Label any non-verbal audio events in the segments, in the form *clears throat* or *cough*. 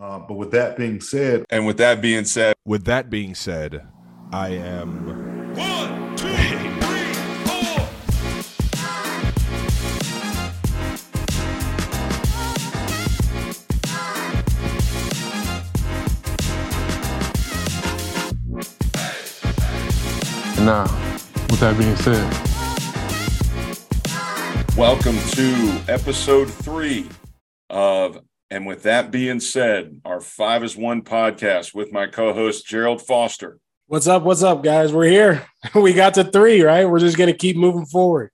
Uh, but with that being said, and with that being said, with that being said, I am. One, two, *laughs* three, four. Now, with that being said, welcome to episode three of and with that being said, our five is one podcast with my co-host Gerald Foster. What's up? What's up, guys? We're here. *laughs* We got to three, right? We're just gonna keep moving forward.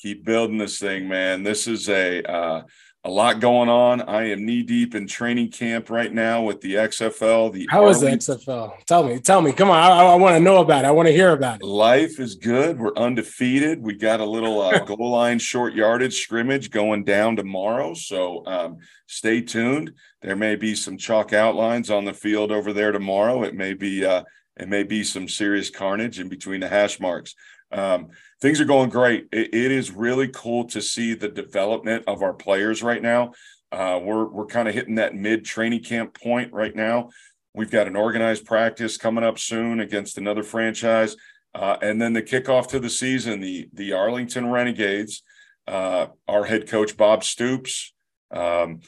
Keep building this thing, man. This is a uh, a lot going on. I am knee deep in training camp right now with the XFL. The how is the XFL? Tell me, tell me. Come on, I, I want to know about it. I want to hear about it. Life is good. We're undefeated. We got a little uh, *laughs* goal line short yardage scrimmage going down tomorrow. So um, stay tuned. There may be some chalk outlines on the field over there tomorrow. It may be uh, it may be some serious carnage in between the hash marks. Um, things are going great. It, it is really cool to see the development of our players right now. Uh, we're we're kind of hitting that mid training camp point right now. We've got an organized practice coming up soon against another franchise, uh, and then the kickoff to the season. The the Arlington Renegades. Uh, our head coach Bob Stoops. Um,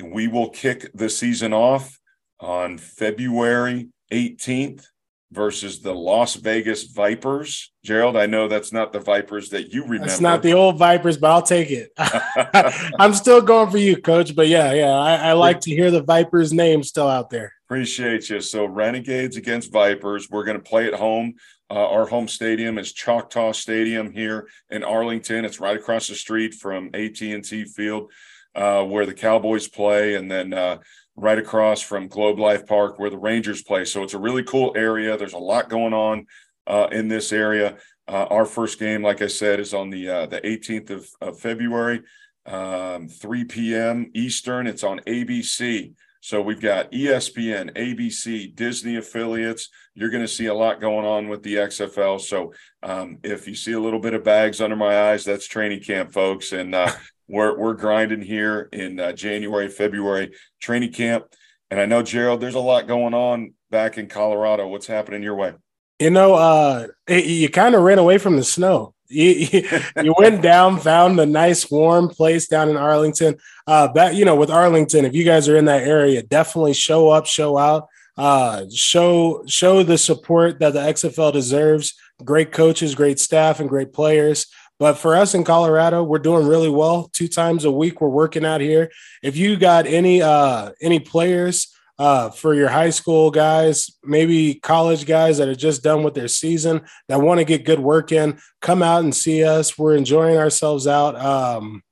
we will kick the season off on February 18th versus the Las Vegas Vipers. Gerald, I know that's not the Vipers that you remember. It's not the old Vipers, but I'll take it. *laughs* I'm still going for you, coach. But yeah, yeah, I, I, like to hear the Vipers name still out there. Appreciate you. So Renegades against Vipers. We're going to play at home. Uh, our home stadium is Choctaw Stadium here in Arlington. It's right across the street from AT&T Field, uh, where the Cowboys play, and then uh, right across from Globe Life Park where the Rangers play. So it's a really cool area. There's a lot going on uh, in this area. Uh, our first game, like I said, is on the uh, the 18th of, of February, um, 3 p.m. Eastern. It's on ABC. So we've got ESPN, ABC, Disney affiliates. You're going to see a lot going on with the XFL. So um, if you see a little bit of bags under my eyes, that's training camp, folks. And uh, *laughs* we're we're grinding here in uh, January, February training camp, and I know Gerald, there's a lot going on back in Colorado. What's happening your way? You know, uh, it, you kind of ran away from the snow. You, *laughs* you, went down, found a nice warm place down in Arlington. Uh, that you know, with Arlington, if you guys are in that area, definitely show up, show out, uh, show show the support that the XFL deserves. Great coaches, great staff, and great players. But for us in Colorado, we're doing really well. Two times a week, we're working out here. If you got any uh, any players uh, for your high school guys, maybe college guys that are just done with their season that want to get good work in, come out and see us. We're enjoying ourselves out. Um,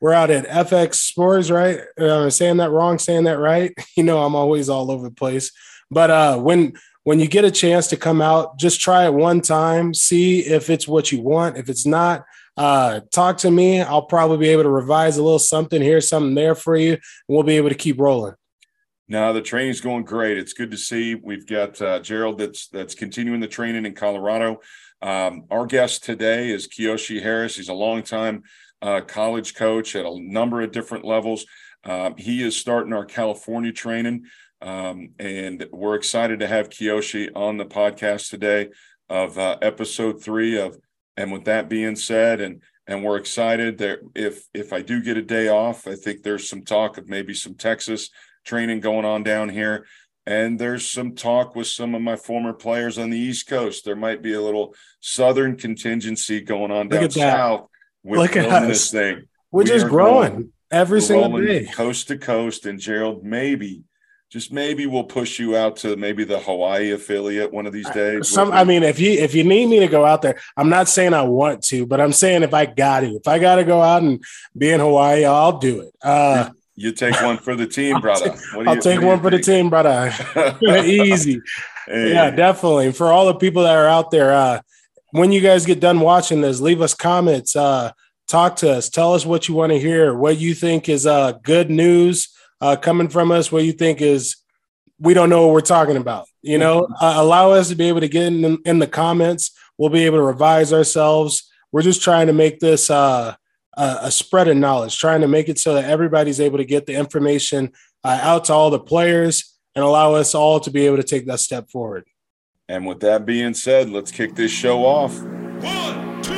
we're out at FX Sports, right? Uh, saying that wrong? Saying that right? *laughs* You know, I'm always all over the place. But uh, when when you get a chance to come out, just try it one time, see if it's what you want. If it's not, uh, talk to me. I'll probably be able to revise a little something here, something there for you, and we'll be able to keep rolling. Now the training's going great. It's good to see. We've got uh, Gerald that's that's continuing the training in Colorado. Um, our guest today is Kiyoshi Harris. He's a longtime uh, college coach at a number of different levels. Um, he is starting our California training. Um, and we're excited to have Kiyoshi on the podcast today of uh, episode three of. And with that being said, and and we're excited that if if I do get a day off, I think there's some talk of maybe some Texas training going on down here. And there's some talk with some of my former players on the East Coast. There might be a little Southern contingency going on down south with Look this thing. We're we just growing every single day, coast to coast. And Gerald, maybe just maybe we'll push you out to maybe the Hawaii affiliate one of these days. Some, I mean, if you if you need me to go out there, I'm not saying I want to, but I'm saying if I got to, if I got to go out and be in Hawaii, I'll do it. Uh, you, take one for the team, *laughs* brother. I'll, I'll you, take one for think? the team, brother. *laughs* Easy. Hey. Yeah, definitely. For all the people that are out there, uh, when you guys get done watching this, leave us comments. Uh, talk to us. Tell us what you want to hear. What you think is uh, good news uh, coming from us what you think is we don't know what we're talking about. You know, mm-hmm. uh, allow us to be able to get in, in the comments. We'll be able to revise ourselves. We're just trying to make this uh, a, a spread of knowledge, trying to make it so that everybody's able to get the information uh, out to all the players and allow us all to be able to take that step forward. And with that being said, let's kick this show off. One, two,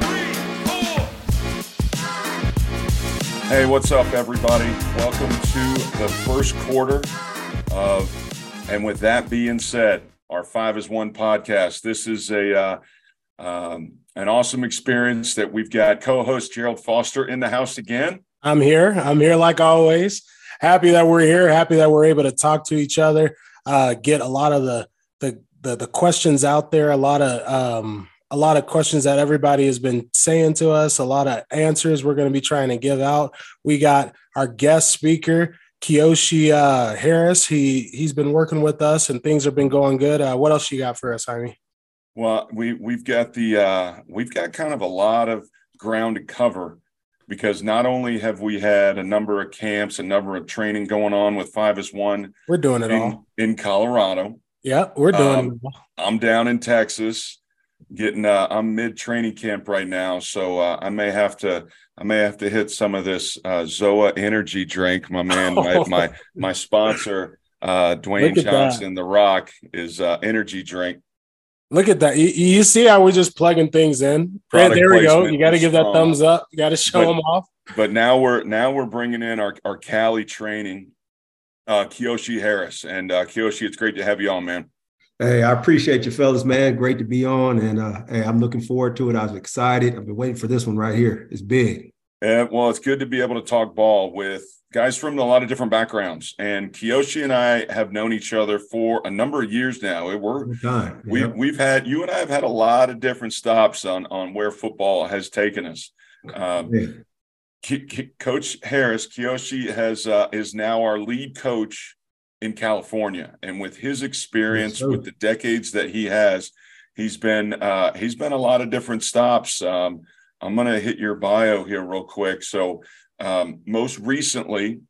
three, four. Hey, what's up, everybody? Welcome to the first quarter of, and with that being said, our Five is One podcast. This is a uh, um, an awesome experience that we've got co-host Gerald Foster in the house again. I'm here. I'm here like always. Happy that we're here. Happy that we're able to talk to each other. Uh, get a lot of the, the the the questions out there. A lot of um, a lot of questions that everybody has been saying to us. A lot of answers we're going to be trying to give out. We got our guest speaker Kiyoshi uh, Harris. He he's been working with us and things have been going good. Uh, what else you got for us, Jaime? Well, we we've got the uh, we've got kind of a lot of ground to cover because not only have we had a number of camps, a number of training going on with Five is One We're doing it in, all. in Colorado. Yeah, we're doing Um. I'm down in Texas, getting uh, I'm mid training camp right now, so uh, I may have to I may have to hit some of this uh, Zoa energy drink. My man, my *laughs* my, my sponsor, uh, Dwayne at that. Johnson, The Rock, is uh, energy drink. Look at that. You, you see how we're just plugging things in? Product there we go. You got to is give that strong. thumbs up. You got to show But- them off. But now we're now we're bringing in our our Cali training, uh, Kiyoshi Harris, and uh, Kiyoshi, it's great to have you on, man. Hey, I appreciate you, fellas, man. Great to be on, and uh, hey, I'm looking forward to it. I was excited. I've been waiting for this one right here. It's big. Uh, well, it's good to be able to talk ball with guys from a lot of different backgrounds. And Kiyoshi and I have known each other for a number of years now. We're time. we Yeah. we've had you and I have had a lot of different stops on on where football has taken us. Um, Yeah. Ki- Ki- Coach Harris Kiyoshi has uh, is now our lead coach in California, and with his experience, with the decades that he has, he's been uh, he's been a lot of different stops. Um, I'm gonna hit your bio here real quick. So, um, most recently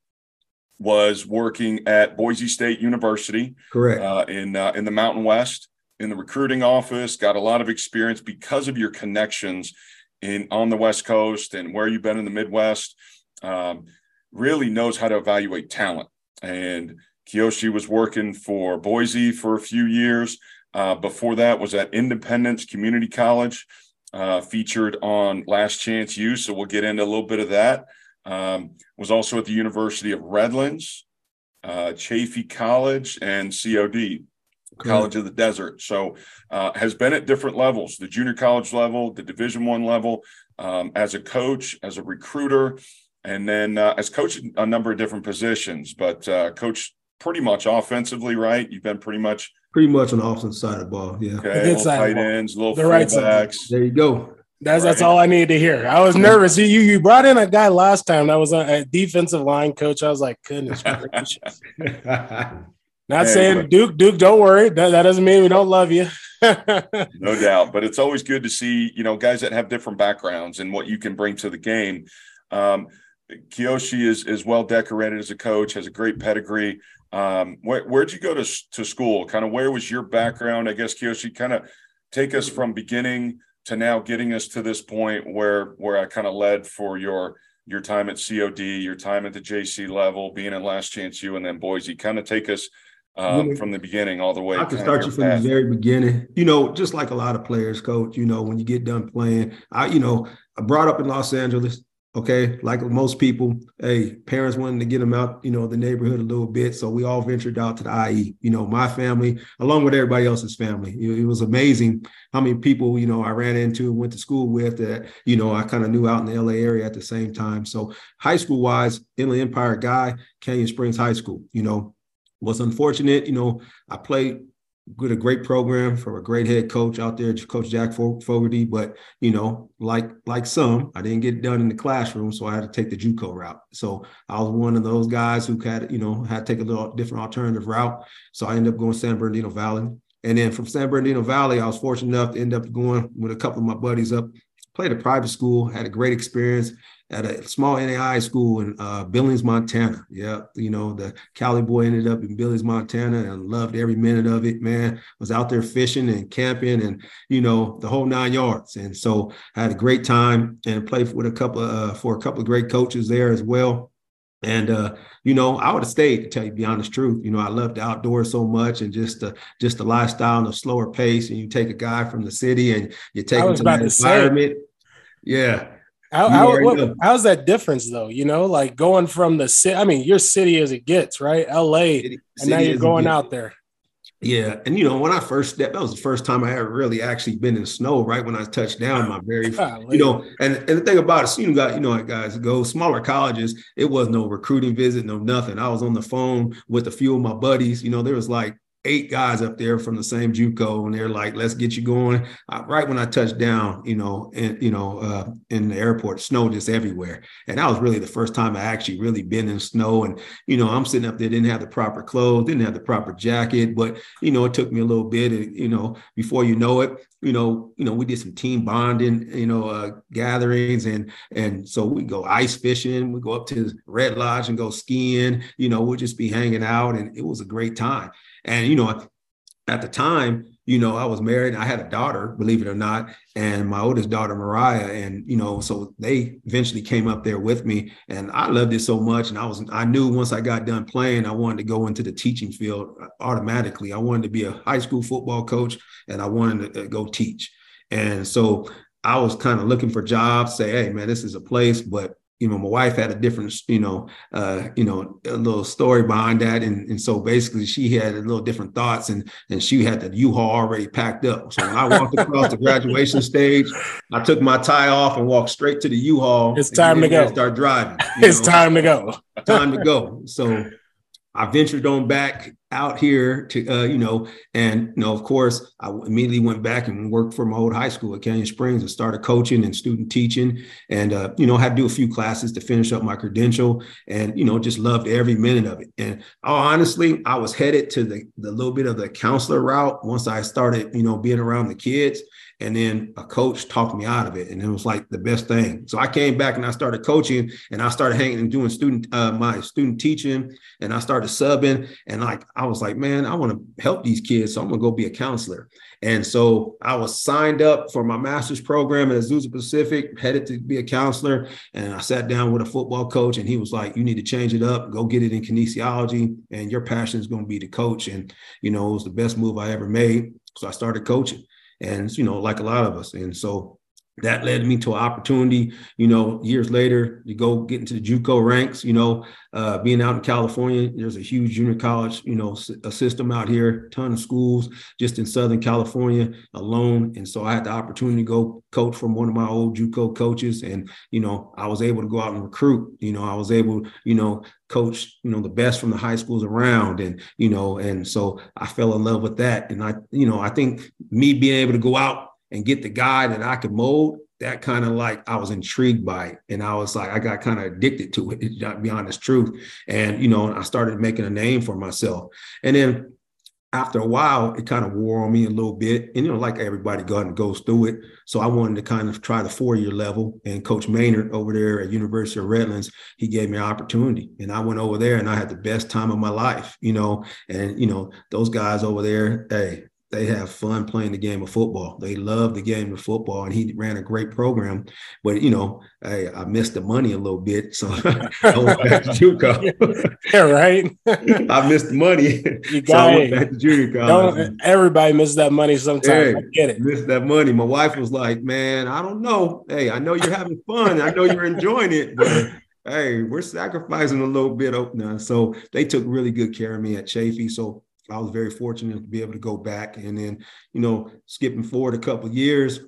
was working at Boise State University Correct. uh, in uh, in the Mountain West in the recruiting office. Got a lot of experience because of your connections in on the West Coast and where you've been in the Midwest. Um, really knows how to evaluate talent. And Kiyoshi was working for Boise for a few years. Uh, before that, was at Independence Community College, uh, featured on Last Chance U. So we'll get into a little bit of that. Um, was also at the University of Redlands, uh, Chaffey College, and COD, College of the Desert. So uh, has been at different levels: the junior college level, the Division One level, um, as a coach, as a recruiter, and then uh, as coach in a number of different positions. But uh, coach pretty much offensively, right? You've been pretty much Pretty much on the offensive side of the ball. Yeah. okay. good Little tight ball. ends, little The right side. There you go. That's that's all I needed to hear. I was nervous. You you brought in a guy last time that was a, a defensive line coach. I was like, goodness *laughs* gracious. *laughs* Not Hey, saying but- Duke, Duke, don't worry. That, that doesn't mean we don't love you. *laughs* no doubt. But it's always good to see, you know, guys that have different backgrounds and what you can bring to the game. Um, Kiyoshi is is well decorated as a coach, has a great pedigree. Um, where, where'd you go to to school? Kind of where was your background? I guess Kiyoshi, kind of take us from beginning to now, getting us to this point where where I kind of led for your your time at COD, your time at the JC level, being in Last Chance U, and then Boise. Kind of take us um, from the beginning all the way. I can start you from path. the very beginning. You know, just like a lot of players, coach, you know, when you get done playing, I, you know, I brought up in Los Angeles. Okay. Like most people, hey, parents wanted to get them out, you know, the neighborhood a little bit. So we all ventured out to the IE, you know, my family, along with everybody else's family. It, was amazing how many people, you know, I ran into and went to school with that, you know, I kind of knew out in the LA area at the same time. So high school wise, Inland Empire guy, Canyon Springs High School, you know, was unfortunate, you know, I played with a great program from a great head coach out there, Coach Jack Fo- Fogarty. But you know, like like some, I didn't get done in the classroom, so I had to take the JUCO route. So I was one of those guys who had you know had to take a little different alternative route. So I ended up going San Bernardino Valley, and then from San Bernardino Valley, I was fortunate enough to end up going with a couple of my buddies up. Played a private school, had a great experience, at a small NAIA school in uh, Billings, Montana. Yeah, you know, the Cali boy ended up in Billings, Montana, and loved every minute of it. Man, was out there fishing and camping, and you know, the whole nine yards. And so, I had a great time and played with a couple of, uh, for a couple of great coaches there as well. And uh, you know, I would have stayed to tell you the honest truth. You know, I loved the outdoors so much and just the just the lifestyle and the slower pace. And you take a guy from the city and you take him to that environment. Say. Yeah. How, how what, how's that difference though? You know, like going from the city. I mean, your city as it gets, right? LA, city, and now you're going out there. Yeah, and you know when I first stepped, that was the first time I ever really actually been in snow. Right when I touched down, my very, you know, and and the thing about it, you got, you know, guys go smaller colleges. It was no recruiting visit, no nothing. I was on the phone with a few of my buddies. You know, there was like eight guys up there from the same JUCO, and they're like, "Let's get you going." Right when I touched down, you know, and you know, uh, in the airport, snow just everywhere, and that was really the first time I actually really been in snow. And you know, I'm sitting up there, didn't have the proper clothes, didn't have the proper jacket, but you know, it took me a little bit, and you know, before you know it, you know, you know, we did some team bonding, you know, uh, gatherings, and and so we go ice fishing, we go up to Red Lodge and go skiing. You know, we'll just be hanging out, and it was a great time. And, you know, at the time, you know, I was married. I had a daughter, believe it or not, and my oldest daughter, Mariah. And, you know, so they eventually came up there with me. And I loved it so much. And I was, I knew once I got done playing, I wanted to go into the teaching field automatically. I wanted to be a high school football coach and I wanted to uh, go teach. And so I was kind of looking for jobs, say, hey, man, this is a place, but you know, my wife had a different, you know, uh, you know, a little story behind that, and and so basically she had a little different thoughts, and and she had the U-Haul already packed up. So when I walked across the graduation stage, I took my tie off and walked straight to the U-Haul. It's time to go. Start driving. It's know? time to go. time to go. So I ventured on back out here to, uh, you know, and, you know, of course, I immediately went back and worked for my old high school at Canyon Springs and started coaching and student teaching. And, uh, you know, had to do a few classes to finish up my credential and, you know, just loved every minute of it. And oh, honestly, I was headed to the, the little bit of the counselor route once I started, you know, being around the kids. And then a coach talked me out of it. And it was like the best thing. So I came back and I started coaching and I started hanging and doing student, uh, my student teaching and I started subbing. And like, I was like, man, I want to help these kids. So I'm going to go be a counselor. And so I was signed up for my master's program at Azusa Pacific, headed to be a counselor. And I sat down with a football coach and he was like, you need to change it up, go get it in kinesiology. And your passion is going to be to coach. And, you know, it was the best move I ever made. So I started coaching and you know like a lot of us and so that led me to an opportunity, you know, years later to go get into the JUCO ranks, you know, uh, being out in California, there's a huge junior college, you know, a system out here, ton of schools just in Southern California alone. And so I had the opportunity to go coach from one of my old JUCO coaches. And, you know, I was able to go out and recruit, you know, I was able, you know, coach, you know, the best from the high schools around. And, you know, and so I fell in love with that. And I, you know, I think me being able to go out and get the guy that I could mold, that kind of like I was intrigued by it. And I was like, I got kind of addicted to it, *laughs* to be honest truth. And, you know, I started making a name for myself. And then after a while, it kind of wore on me a little bit. And, you know, like everybody goes through it. So I wanted to kind of try the four-year level. And Coach Maynard over there at University of Redlands, he gave me an opportunity. And I went over there and I had the best time of my life, you know. And, you know, those guys over there, hey, they have fun playing the game of football. They love the game of football, and he ran a great program. But you know, I, I missed the money a little bit, so *laughs* I went back to JUCO. *laughs* yeah, right. *laughs* I missed the money. You got so I went back to junior college. everybody misses that money sometimes. Hey, I get it. Missed that money. My wife was like, "Man, I don't know. Hey, I know you're having fun. I know you're enjoying it, but." Hey, we're sacrificing a little bit oh, now. So they took really good care of me at Chaffey. So I was very fortunate to be able to go back. And then, you know, skipping forward a couple years,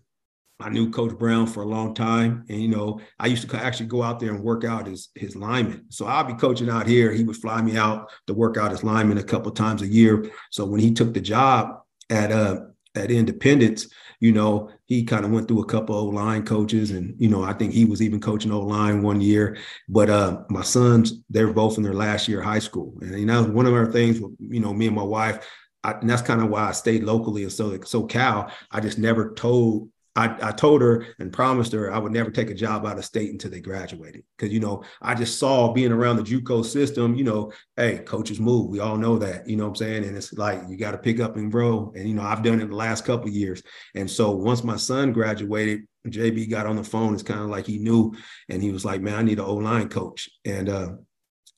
I knew Coach Brown for a long time. And, you know, I used to actually go out there and work out his, his linemen. So I'll be coaching out here. He would fly me out to work out his linemen a couple times a year. So when he took the job at uh at Independence, you know, he kind of went through a couple of line coaches, and you know, I think he was even coaching O line one year. But uh, my sons, they're both in their last year of high school, and you know, one of our things, you know, me and my wife, I, and that's kind of why I stayed locally in so SoCal. I just never told I, I told her and promised her I would never take a job out of state until they graduated. Cause you know, I just saw being around the JUCO system, you know, hey, coaches move. We all know that, you know what I'm saying? And it's like you got to pick up and grow. And you know, I've done it the last couple years. And so once my son graduated, JB got on the phone. It's kind of like he knew, and he was like, "Man, I need an O line coach." And uh,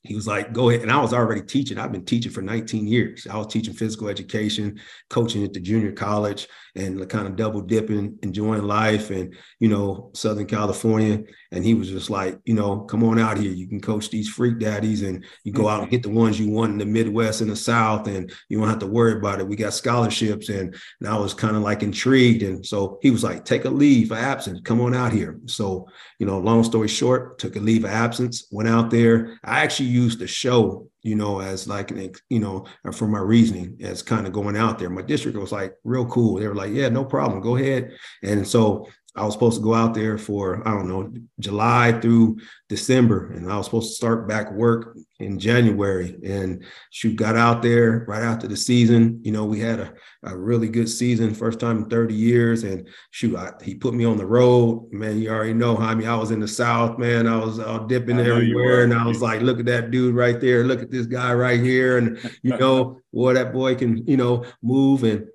he was like, go ahead. And I was already teaching. I've been teaching for 19 years. I was teaching physical education, coaching at the junior college, and kind of double dipping, enjoying life and, you know, Southern California. And he was just like, you know, come on out here. You can coach these freak daddies and you go out and mm-hmm. get the ones you want in the Midwest and the South, and you don't have to worry about it. We got scholarships. And, and I was kind of like intrigued. And so he was like, take a leave for absence. Come on out here. So, you know, long story short, took a leave of absence, went out there. I actually used the show, you know, as like an, you know, for my reasoning as kind of going out there. My district was like real cool. They were like, yeah, no problem, go ahead. And so I was supposed to go out there for, I don't know, July through December. And I was supposed to start back work in January. And shoot, got out there right after the season. You know, we had a, a really good season, first time in 30 years. And shoot, I, he put me on the road. Man, you already know, I mean, I was in the South, man. I was uh, dipping everywhere. And I was like, look at that dude right there. Look at this guy right here. And, you *laughs* know, boy, that boy can, you know, move. And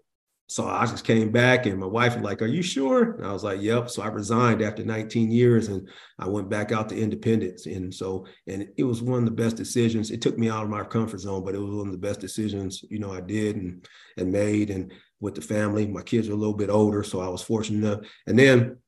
so I just came back and my wife was like, Are you sure? And I was like, Yep. So I resigned after 19 years and I went back out to independence. And so, and it was one of the best decisions. It took me out of my comfort zone, but it was one of the best decisions, you know, I did and and made and with the family. My kids are a little bit older, so I was fortunate enough. And then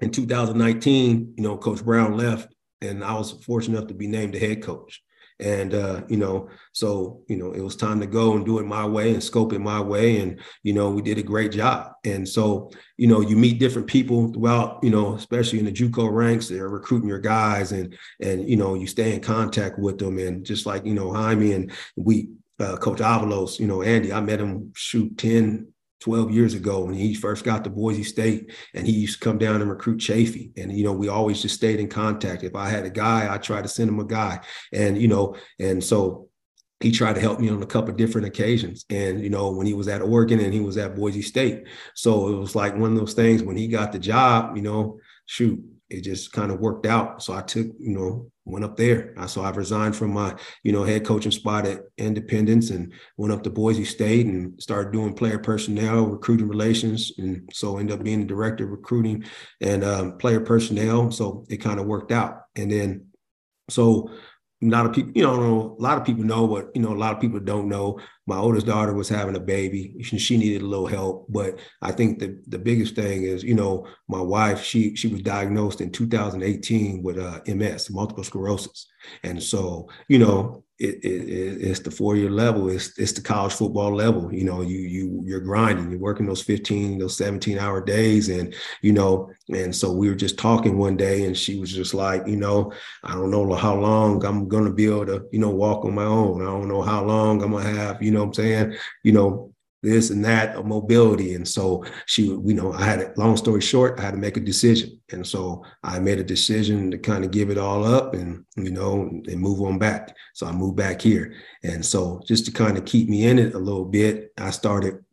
in 2019, you know, Coach Brown left and I was fortunate enough to be named the head coach. And uh, you know, so you know, it was time to go and do it my way and scope it my way. And you know, we did a great job. And so, you know, you meet different people throughout, you know, especially in the JUCO ranks, they're recruiting your guys and and you know, you stay in contact with them. And just like, you know, Jaime and we uh, Coach Avalos, you know, Andy, I met him shoot 10, 12 years ago when he first got to Boise State and he used to come down and recruit Chaffey. And, you know, we always just stayed in contact. If I had a guy, I tried to send him a guy. And, you know, and so he tried to help me on a couple different occasions. And, you know, when he was at Oregon and he was at Boise State. So it was like one of those things when he got the job, you know, shoot, it just kind of worked out. So I took, you know, went up there. I, So I resigned from my, you know, head coaching spot at Independence and went up to Boise State and started doing player personnel, recruiting relations, and so ended up being the director of recruiting and um, player personnel. So it kind of worked out. And then, so a lot of people, you know, a lot of people know, but you know, a lot of people don't know. My oldest daughter was having a baby. She, she needed a little help, but I think the the biggest thing is, you know, my wife. She she was diagnosed in 2018 with uh, MS, multiple sclerosis, and so you know, it, it, it's the four year level. It's it's the college football level. You know, you you you're grinding. You're working those 15, those 17 hour days, and you know, and so we were just talking one day, and she was just like, you know, I don't know how long I'm gonna be able to, you know, walk on my own. I don't know how long I'm gonna have, you know, I'm saying, you know, this and that of mobility. And so she, you know, I had a long story short, I had to make a decision. And so I made a decision to kind of give it all up and, you know, and move on back. So I moved back here. And so just to kind of keep me in it a little bit, I started,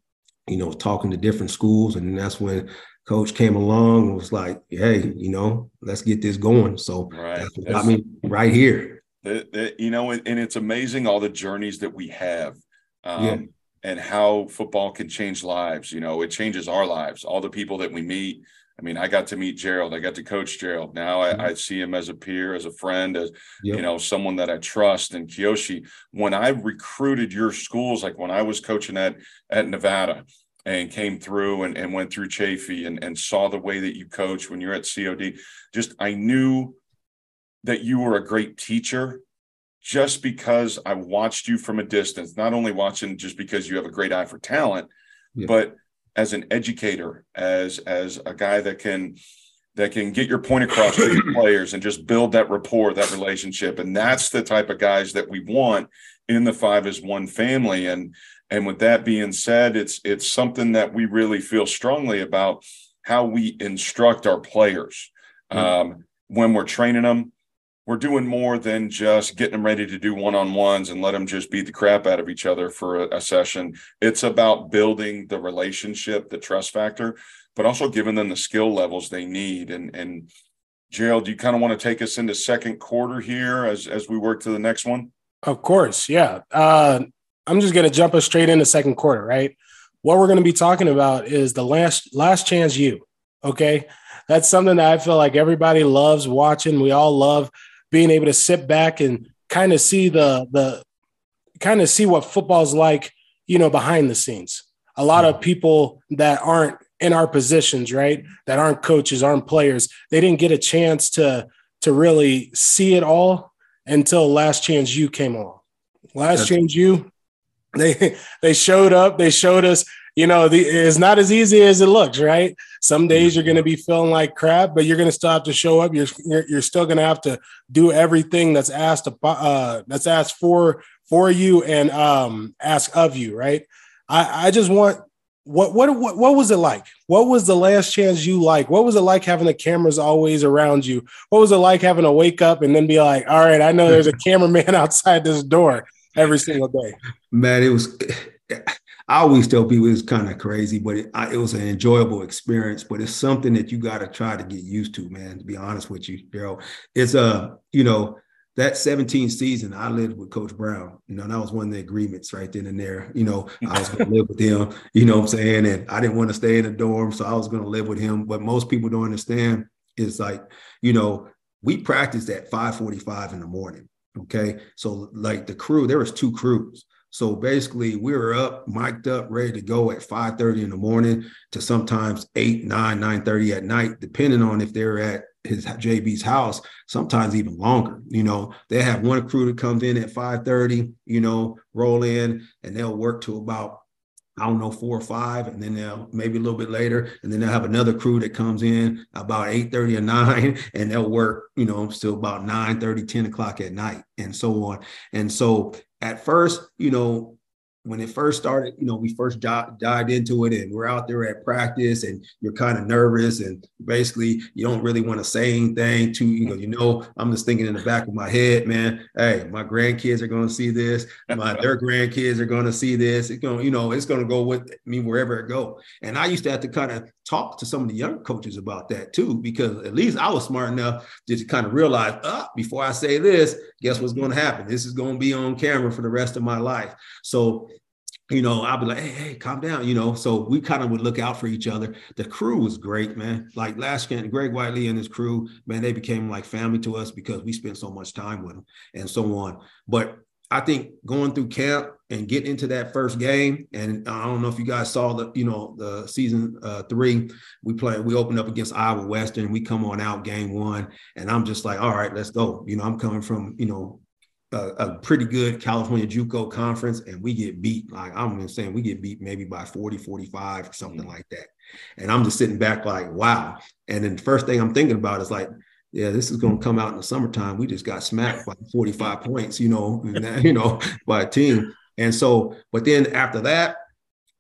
you know, talking to different schools. And that's when coach came along and was like, hey, you know, let's get this going. So Right. that's what got me right here. The- the- you know, and, and it's amazing all the journeys that we have. Um, Yeah. And how football can change lives. You know, it changes our lives. All the people that we meet. I mean, I got to meet Gerald. I got to coach Gerald. Now I, mm-hmm. I see him as a peer, as a friend, as Yep. you know, someone that I trust. And Kiyoshi, when I recruited your schools, like when I was coaching at at Nevada and came through and, and went through Chaffey and, and saw the way that you coach when you're at COD, just I knew that you were a great teacher just because I watched you from a distance, not only watching just because you have a great eye for talent, Yeah. but as an educator, as as a guy that can that can get your point across to your *clears throat* players and just build that rapport, that relationship. And that's the type of guys that we want in the five as one family. And and with that being said, it's it's something that we really feel strongly about how we instruct our players. Um, when we're training them, we're doing more than just getting them ready to do one-on-ones and let them just beat the crap out of each other for a, a session. It's about building the relationship, the trust factor. but also giving them the skill levels they need. And and Gerald, do you kind of want to take us into second quarter here as as we work to the next one? Of course, yeah. Uh, I'm just gonna jump us straight into second quarter, right? What we're gonna be talking about is the last Last Chance U. Okay, that's something that I feel like everybody loves watching. We all love being able to sit back and kind of see the the kind of see what football's like, you know, behind the scenes. A lot of people that aren't in our positions, right? That aren't coaches, aren't players. They didn't get a chance to to really see it all until Last Chance U came along. Last That's- Chance U, they *laughs* they showed up. They showed us. You know, the, it's not as easy as it looks, right? Some days you're going to be feeling like crap, but you're going to still have to show up. You're you're, you're still going to have to do everything that's asked uh, that's asked for for you and um, ask of you, right? I, I just want what, what what what was it like? What was the Last Chance U like? What was it like having the cameras always around you? What was it like having to wake up and then be like, all right, I know there's a *laughs* cameraman *laughs* outside this door every single day. Man, it was. I always tell people it's kind of crazy, but it, I, it was an enjoyable experience. But it's something that you got to try to get used to, man. To be honest with you, Gerald, it's a uh, you know that 17 season I lived with Coach Brown. You know, that was one of the agreements right then and there. You know, I was going to live with him. You know what I'm saying? And I didn't want to stay in the dorm, so I was going to live with him. But most people don't understand is like, you know, we practiced at 5:45 in the morning. Okay, so like the crew, there was two crews. So basically, we were up, mic'd up, ready to go at 5:30 in the morning to sometimes 8, 9, 9:30 at night, depending on if they're at his JB's house, sometimes even longer. You know, they have one crew that comes in at 5:30, you know, roll in and they'll work to about I don't know, four or five, and then they'll maybe a little bit later, and then they'll have another crew that comes in about 8 30 or 9, *laughs* and they'll work, you know, still about 9 30, 10 o'clock at night, and so on. And so at first, you know, when it first started, you know, we first dived into it and we're out there at practice and you're kind of nervous and basically you don't really want to say anything to, you know, you know, I'm just thinking in the back of my head, man, hey, my grandkids are going to see this. My, their grandkids are going to see this. It's going to, you know, it's going to go with me wherever it go. And I used to have to kind of talk to some of the young coaches about that too, because at least I was smart enough to kind of realize, uh, before I say this, guess what's going to happen? This is going to be on camera for the rest of my life. So you know, I'll be like, hey, hey, calm down, you know. So we kind of would look out for each other. The crew was great, man. Like last year, Greg Whiteley and his crew, man, they became like family to us because we spent so much time with them and so on. But I think going through camp and getting into that first game, and I don't know if you guys saw the, you know, the season uh, three, we played, we opened up against Iowa Western, we come on out game one, and I'm just like, all right, let's go. You know, I'm coming from, you know, a, a, pretty good California JUCO conference and we get beat. Like I'm even saying we get beat maybe by 40, 45 or something mm-hmm. like that. And I'm just sitting back like, wow. And then the first thing I'm thinking about is like, yeah, this is going to come out in the summertime. We just got smacked by *laughs* 45 points, you know, you know, by a team. And so, but then after that,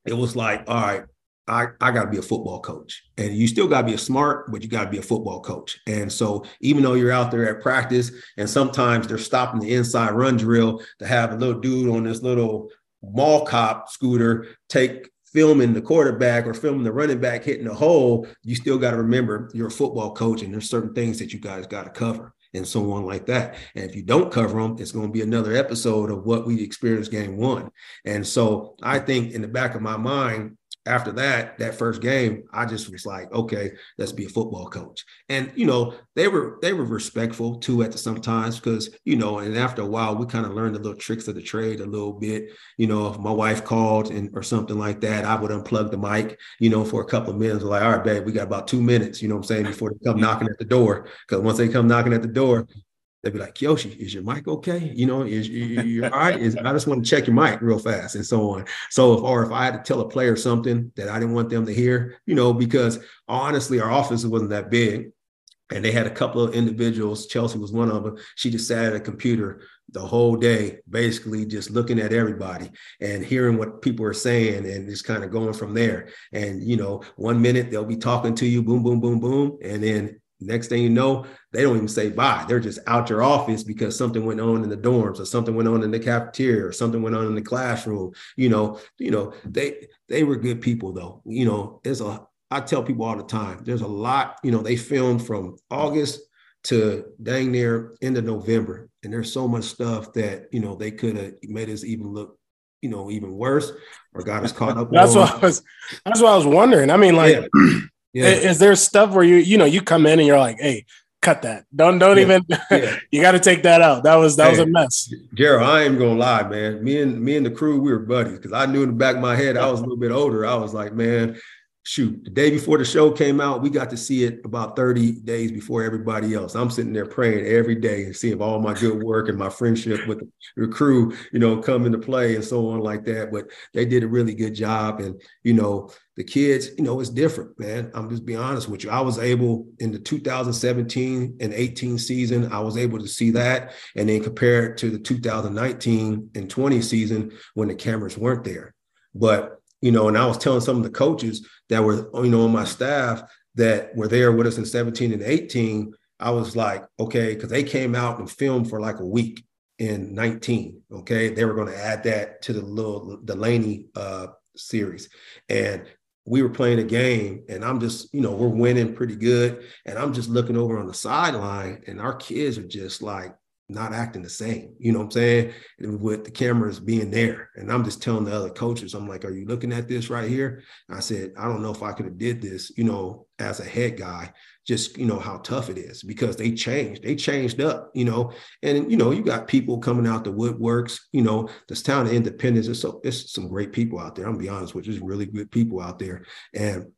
it was like, all right, I, I got to be a football coach. And you still got to be a smart, but you got to be a football coach. And so even though you're out there at practice and sometimes they're stopping the inside run drill to have a little dude on this little mall cop scooter take filming the quarterback or filming the running back hitting the hole, you still got to remember you're a football coach and there's certain things that you guys got to cover and so on like that. And if you don't cover them, it's going to be another episode of what we experienced game one. And so I think in the back of my mind, after that, that first game, I just was like, okay, let's be a football coach. And you know, they were they were respectful too at the sometimes because you know, and after a while, we kind of learned the little tricks of the trade a little bit. You know, if my wife called and or something like that, I would unplug the mic, you know, for a couple of minutes. Like, all right, babe, we got about two minutes, you know what I'm saying, before they come knocking at the door. Because once they come knocking at the door, they'd be like, Yoshi, is your mic okay? You know, is you all right? Is I just want to check your mic real fast and so on. So if or if I had to tell a player something that I didn't want them to hear, you know, because honestly, our office wasn't that big. And they had a couple of individuals, Chelsea was one of them. She just sat at a computer the whole day, basically just looking at everybody and hearing what people are saying and just kind of going from there. And, you know, one minute they'll be talking to you, boom, boom, boom, boom. And then Next thing you know, they don't even say bye. They're just out your office because something went on in the dorms or something went on in the cafeteria or something went on in the classroom. You know, you know, they they were good people though. You know, there's a I tell people all the time, there's a lot, you know, they filmed from August to dang near end of November. And there's so much stuff that, you know, they could have made us even look, you know, even worse or got us caught up. That's on. what I was. That's what I was wondering. I mean, like, Yeah. *clears throat* Yeah. is there stuff where you you know you come in and you're like, hey, cut that. Don't don't Yeah. even. *laughs* Yeah. you got to take that out. That was that was a mess. Gerald, I ain't gonna lie, man. Me and me and the crew, we were buddies because I knew in the back of my head I was a little bit older. I was like, man, shoot, the day before the show came out, we got to see it about 30 days before everybody else. I'm sitting there praying every day and seeing all my good work and my friendship with the crew, you know, come into play and so on like that. But they did a really good job. And, you know, the kids, you know, it's different, man. I'm just being honest with you. I was able in the 2017 and 18 season, I was able to see that and then compare it to the 2019 and 20 season when the cameras weren't there. But, you know, and I was telling some of the coaches that were, you know, on my staff that were there with us in 17 and 18, I was like, okay, because they came out and filmed for like a week in 19. Okay. They were going to add that to the little Delaney uh series. And we were playing a game and I'm just, you know, we're winning pretty good. And I'm just looking over on the sideline and our kids are just like not acting the same. You know what I'm saying? With the cameras being there. And I'm just telling the other coaches, I'm like, are you looking at this right here? And I said, I don't know if I could have did this, you know, as a head guy, just, you know, how tough it is because they changed. They changed up, you know, and, you know, you got people coming out the woodworks, you know, this town of Independence. It's, so, it's some great people out there. I'm gonna be honest with you, really good people out there. And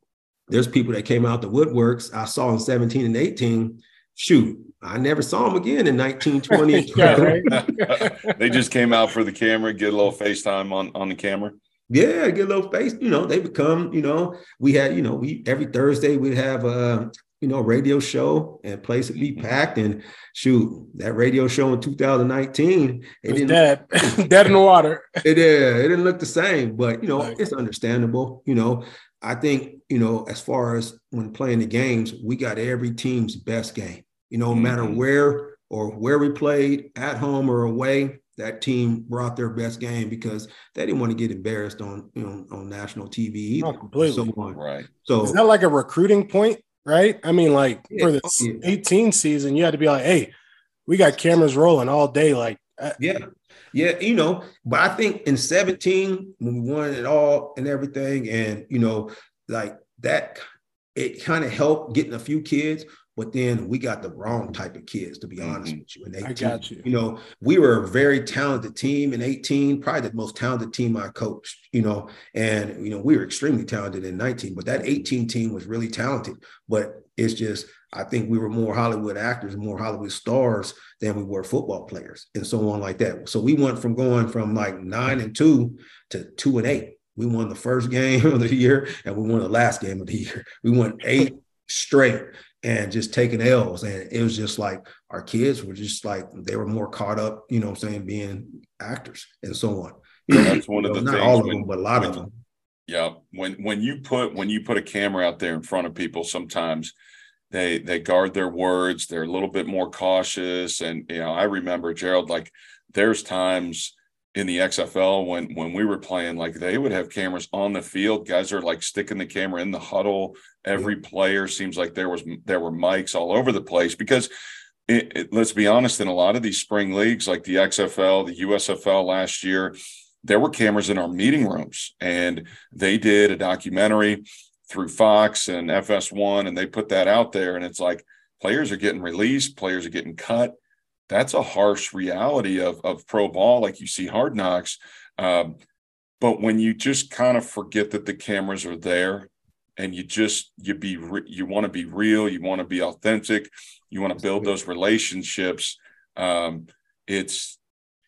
there's people that came out the woodworks I saw in 17 and 18. Shoot, I never saw them again in 1920. *laughs* Yeah, *laughs* they just came out for the camera, get a little FaceTime on on the camera. Yeah, get a little face. You know, they become, you know, we had, you know, we every Thursday we'd have a, you know, radio show and place would be packed. And shoot, that radio show in 2019, it It was didn't dead, *laughs* dead in the water. it, uh, it didn't look the same, but you know, Right. it's understandable. You know, I think, you know, as far as when playing the games, we got every team's best game. You know, no matter Mhm. where or where we played, at home or away, that team brought their best game because they didn't want to get embarrassed on, you know, on national TV either. Oh, completely. So. Right. So Is that like a recruiting point, right? I mean, like Yeah. for the Oh, yeah. 18 season, you had to be like, hey, we got cameras rolling all day. Like, uh, Yeah. Yeah, you know, but I think in 17, when we won it all and everything, and you know, like that, it kind of helped getting a few kids, but then we got the wrong type of kids, to be honest Mhm. with you. And 18. I got you. You know, we were a very talented team in 18, probably the most talented team I coached, you know, and you know, we were extremely talented in 19, but that 18 team was really talented. But it's just, I think we were more Hollywood actors, more Hollywood stars than we were football players, and so on like that. So we went from going from like nine and two to two and eight. We won the first *laughs* game of the year and we won the last game of the year. We won eight straight and just taking L's. And it was just like our kids were just like they were more caught up, you know I'm saying, being actors and so on. *clears throat* You know, That's one of you know, the not things all of when- them, but a lot of them. Yeah, when when you put when you put a camera out there in front of people, sometimes they they guard their words. They're a little bit more cautious, and you know, I remember Gerald. Like, there's times in the XFL when when we were playing, like they would have cameras on the field. Guys are like sticking the camera in the huddle. Every player seems like there was there were mics all over the place because. It, it, let's be honest. In a lot of these spring leagues, like the XFL, the USFL last year, there were cameras in our meeting rooms, and they did a documentary through Fox and FS1, and they put that out there. And it's like players are getting released, players are getting cut. That's a harsh reality of, of pro ball, like you see hard knocks. Um, but when you just kind of forget that the cameras are there and you just you be re- you want to be real you want to be authentic you want to build those relationships um, it's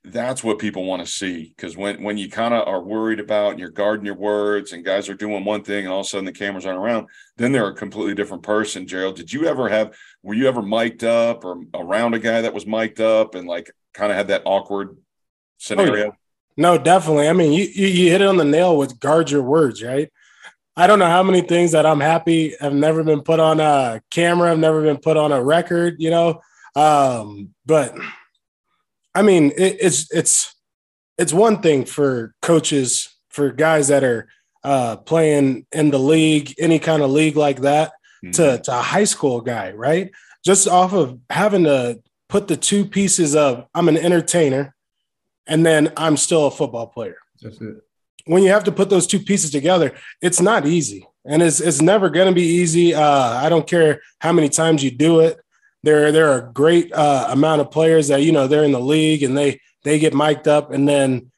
that's what people want to see because when when you kind of are worried about and you're guarding your words and guys are doing one thing and all of a sudden the cameras aren't around then they're a completely different person gerald did you ever have were you ever mic'd up or around a guy that was mic'd up and like kind of had that awkward scenario no, definitely. I mean, you, you you hit it on the nail with guard your words, right? I don't know how many things that I'm happy have never been put on a camera, have never been put on a record, you know. Um, but I mean, it, it's it's it's one thing for coaches, for guys that are uh, playing in the league, any kind of league like that, Mhm. to, to a high school guy, right? Just off of having to put the two pieces of I'm an entertainer and then I'm still a football player. That's it. When you have to put those two pieces together, it's not easy. And it's, it's never going to be easy. Uh, I don't care how many times you do it. There, there are a great uh, amount of players that, you know, they're in the league and they, they get mic'd up and then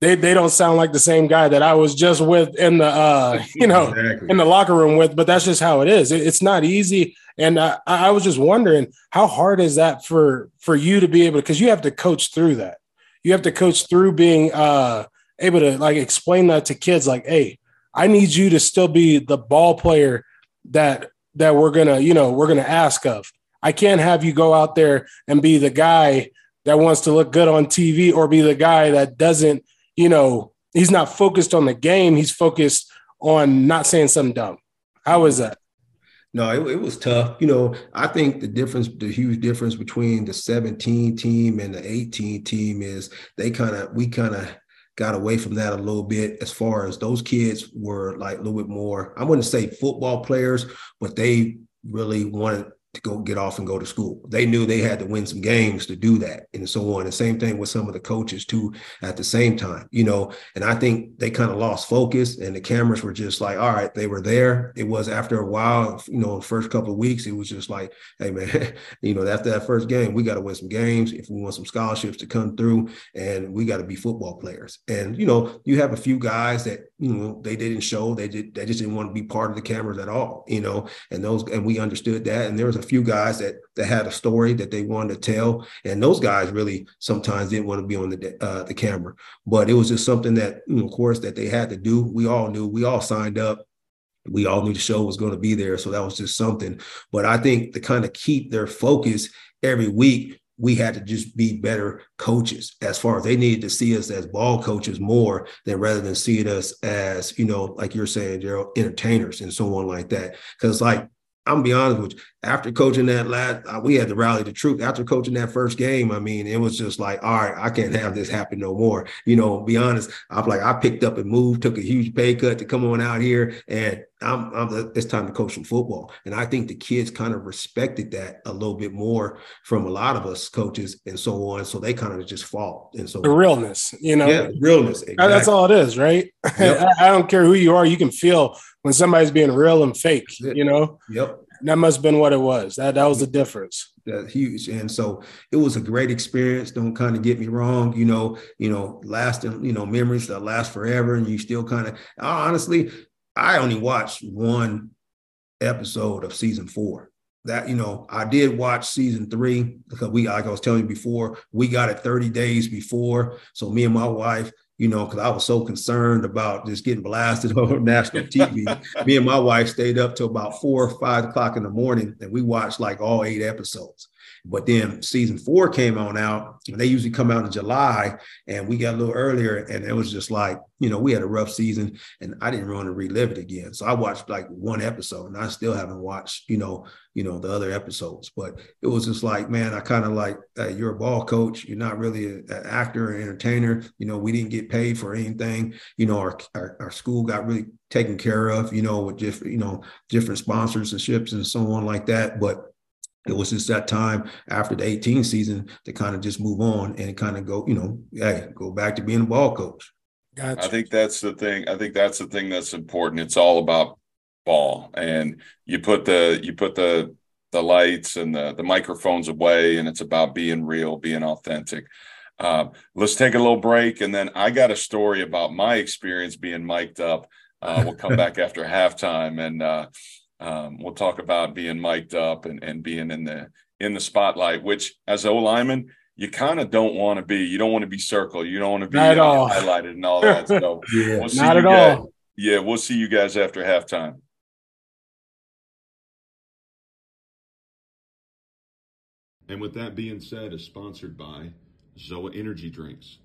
they, they don't sound like the same guy that I was just with in the, uh, *laughs* you know, Exactly. in the locker room with, but that's just how it is. It- it's not easy. And I, I was just wondering how hard is that for for you to be able to because you have to coach through that. You have to coach through being uh, able to like explain that to kids. Like, hey, I need you to still be the ball player that that we're gonna you know we're gonna ask of. I can't have you go out there and be the guy that wants to look good on TV or be the guy that doesn't you know he's not focused on the game. He's focused on not saying something dumb. How is that? No, it, it was tough. You know, I think the difference, the huge difference between the 17 team and the 18 team is they kind of, we kind of got away from that a little bit as far as those kids were like a little bit more, I wouldn't say football players, but they really wanted to go get off and go to school. They knew they had to win some games to do that and so on. The same thing with some of the coaches too at the same time, you know, and I think they kind of lost focus and the cameras were just like, all right, they were there. It was after a while, you know, the first couple of weeks, it was just like, hey man, *laughs* you know, after that first game, we got to win some games if we want some scholarships to come through and we got to be football players. And, you know, you have a few guys that, you know, they didn't show, they did, they just didn't want to be part of the cameras at all, you know, and those, and we understood that. And there was a few guys that, that had a story that they wanted to tell. And those guys really sometimes didn't want to be on the, uh, the camera, but it was just something that, you know, of course, that they had to do. We all knew, we all signed up we all knew the show was going to be there. So that was just something. But I think to kind of keep their focus every week, we had to just be better coaches as far as they needed to see us as ball coaches more than rather than seeing us as, you know, like you're saying, Gerald, entertainers and so on like that. Cause like, I'm be honest with you. After coaching that last, uh, we had to rally the troop. After coaching that first game, I mean, it was just like, all right, I can't have this happen no more. You know, be honest. I'm like, I picked up and moved, took a huge pay cut to come on out here, and I'm, I'm it's time to coach some football. And I think the kids kind of respected that a little bit more from a lot of us coaches and so on. So they kind of just fall. and so The realness, you know. yeah, realness. That- That's all it is, right? *laughs* Yep. I don't care who you are. You can feel when somebody's being real and fake. You know, Yep. that must have been what it was. That that was the difference. That's huge. And so it was a great experience. Don't kind of get me wrong, you know, you know, lasting, you know, memories that last forever. And you still kind of honestly, I only watched one episode of season four. That, you know, I did watch season three because we, like I was telling you before, we got it 30 days before. So me and my wife, you know, because I was so concerned about just getting blasted *laughs* on national TV. me and my wife stayed up till about four or five o'clock in the morning and we watched like all eight episodes. But then season four came on out, and they usually come out in July, and we got a little earlier, and it was just like, you know, we had a rough season, and I didn't want to relive it again. So I watched like one episode, and I still haven't watched, you know, you know, the other episodes. But it was just like, man, I kind of like, uh, you're a ball coach, you're not really an actor or entertainer. You know, we didn't get paid for anything. You know, our, our our school got really taken care of, you know, with different, you know different sponsorships and so on like that. But it was just that time after the 18 season to kind of just move on and kind of go, you know, hey, go back to being a ball coach. Gotcha. I think that's the thing. I think that's the thing that's important. It's all about ball, and you put the you put the the lights and the the microphones away, and it's about being real, being authentic. Uh, let's take a little break, and then I got a story about my experience being mic'd up. Uh, we'll come *laughs* back after halftime, and uh, um, we'll talk about being mic'd up and, and being in the in the spotlight. Which, as O lineman, you kind of don't want to be. You don't want to be circled. You don't want to be Not at uh, all. highlighted and all that. So *laughs* Yeah. we'll see Not you at guys. all. Yeah, we'll see you guys after halftime. And with that being said, is sponsored by Zoa Energy Drinks.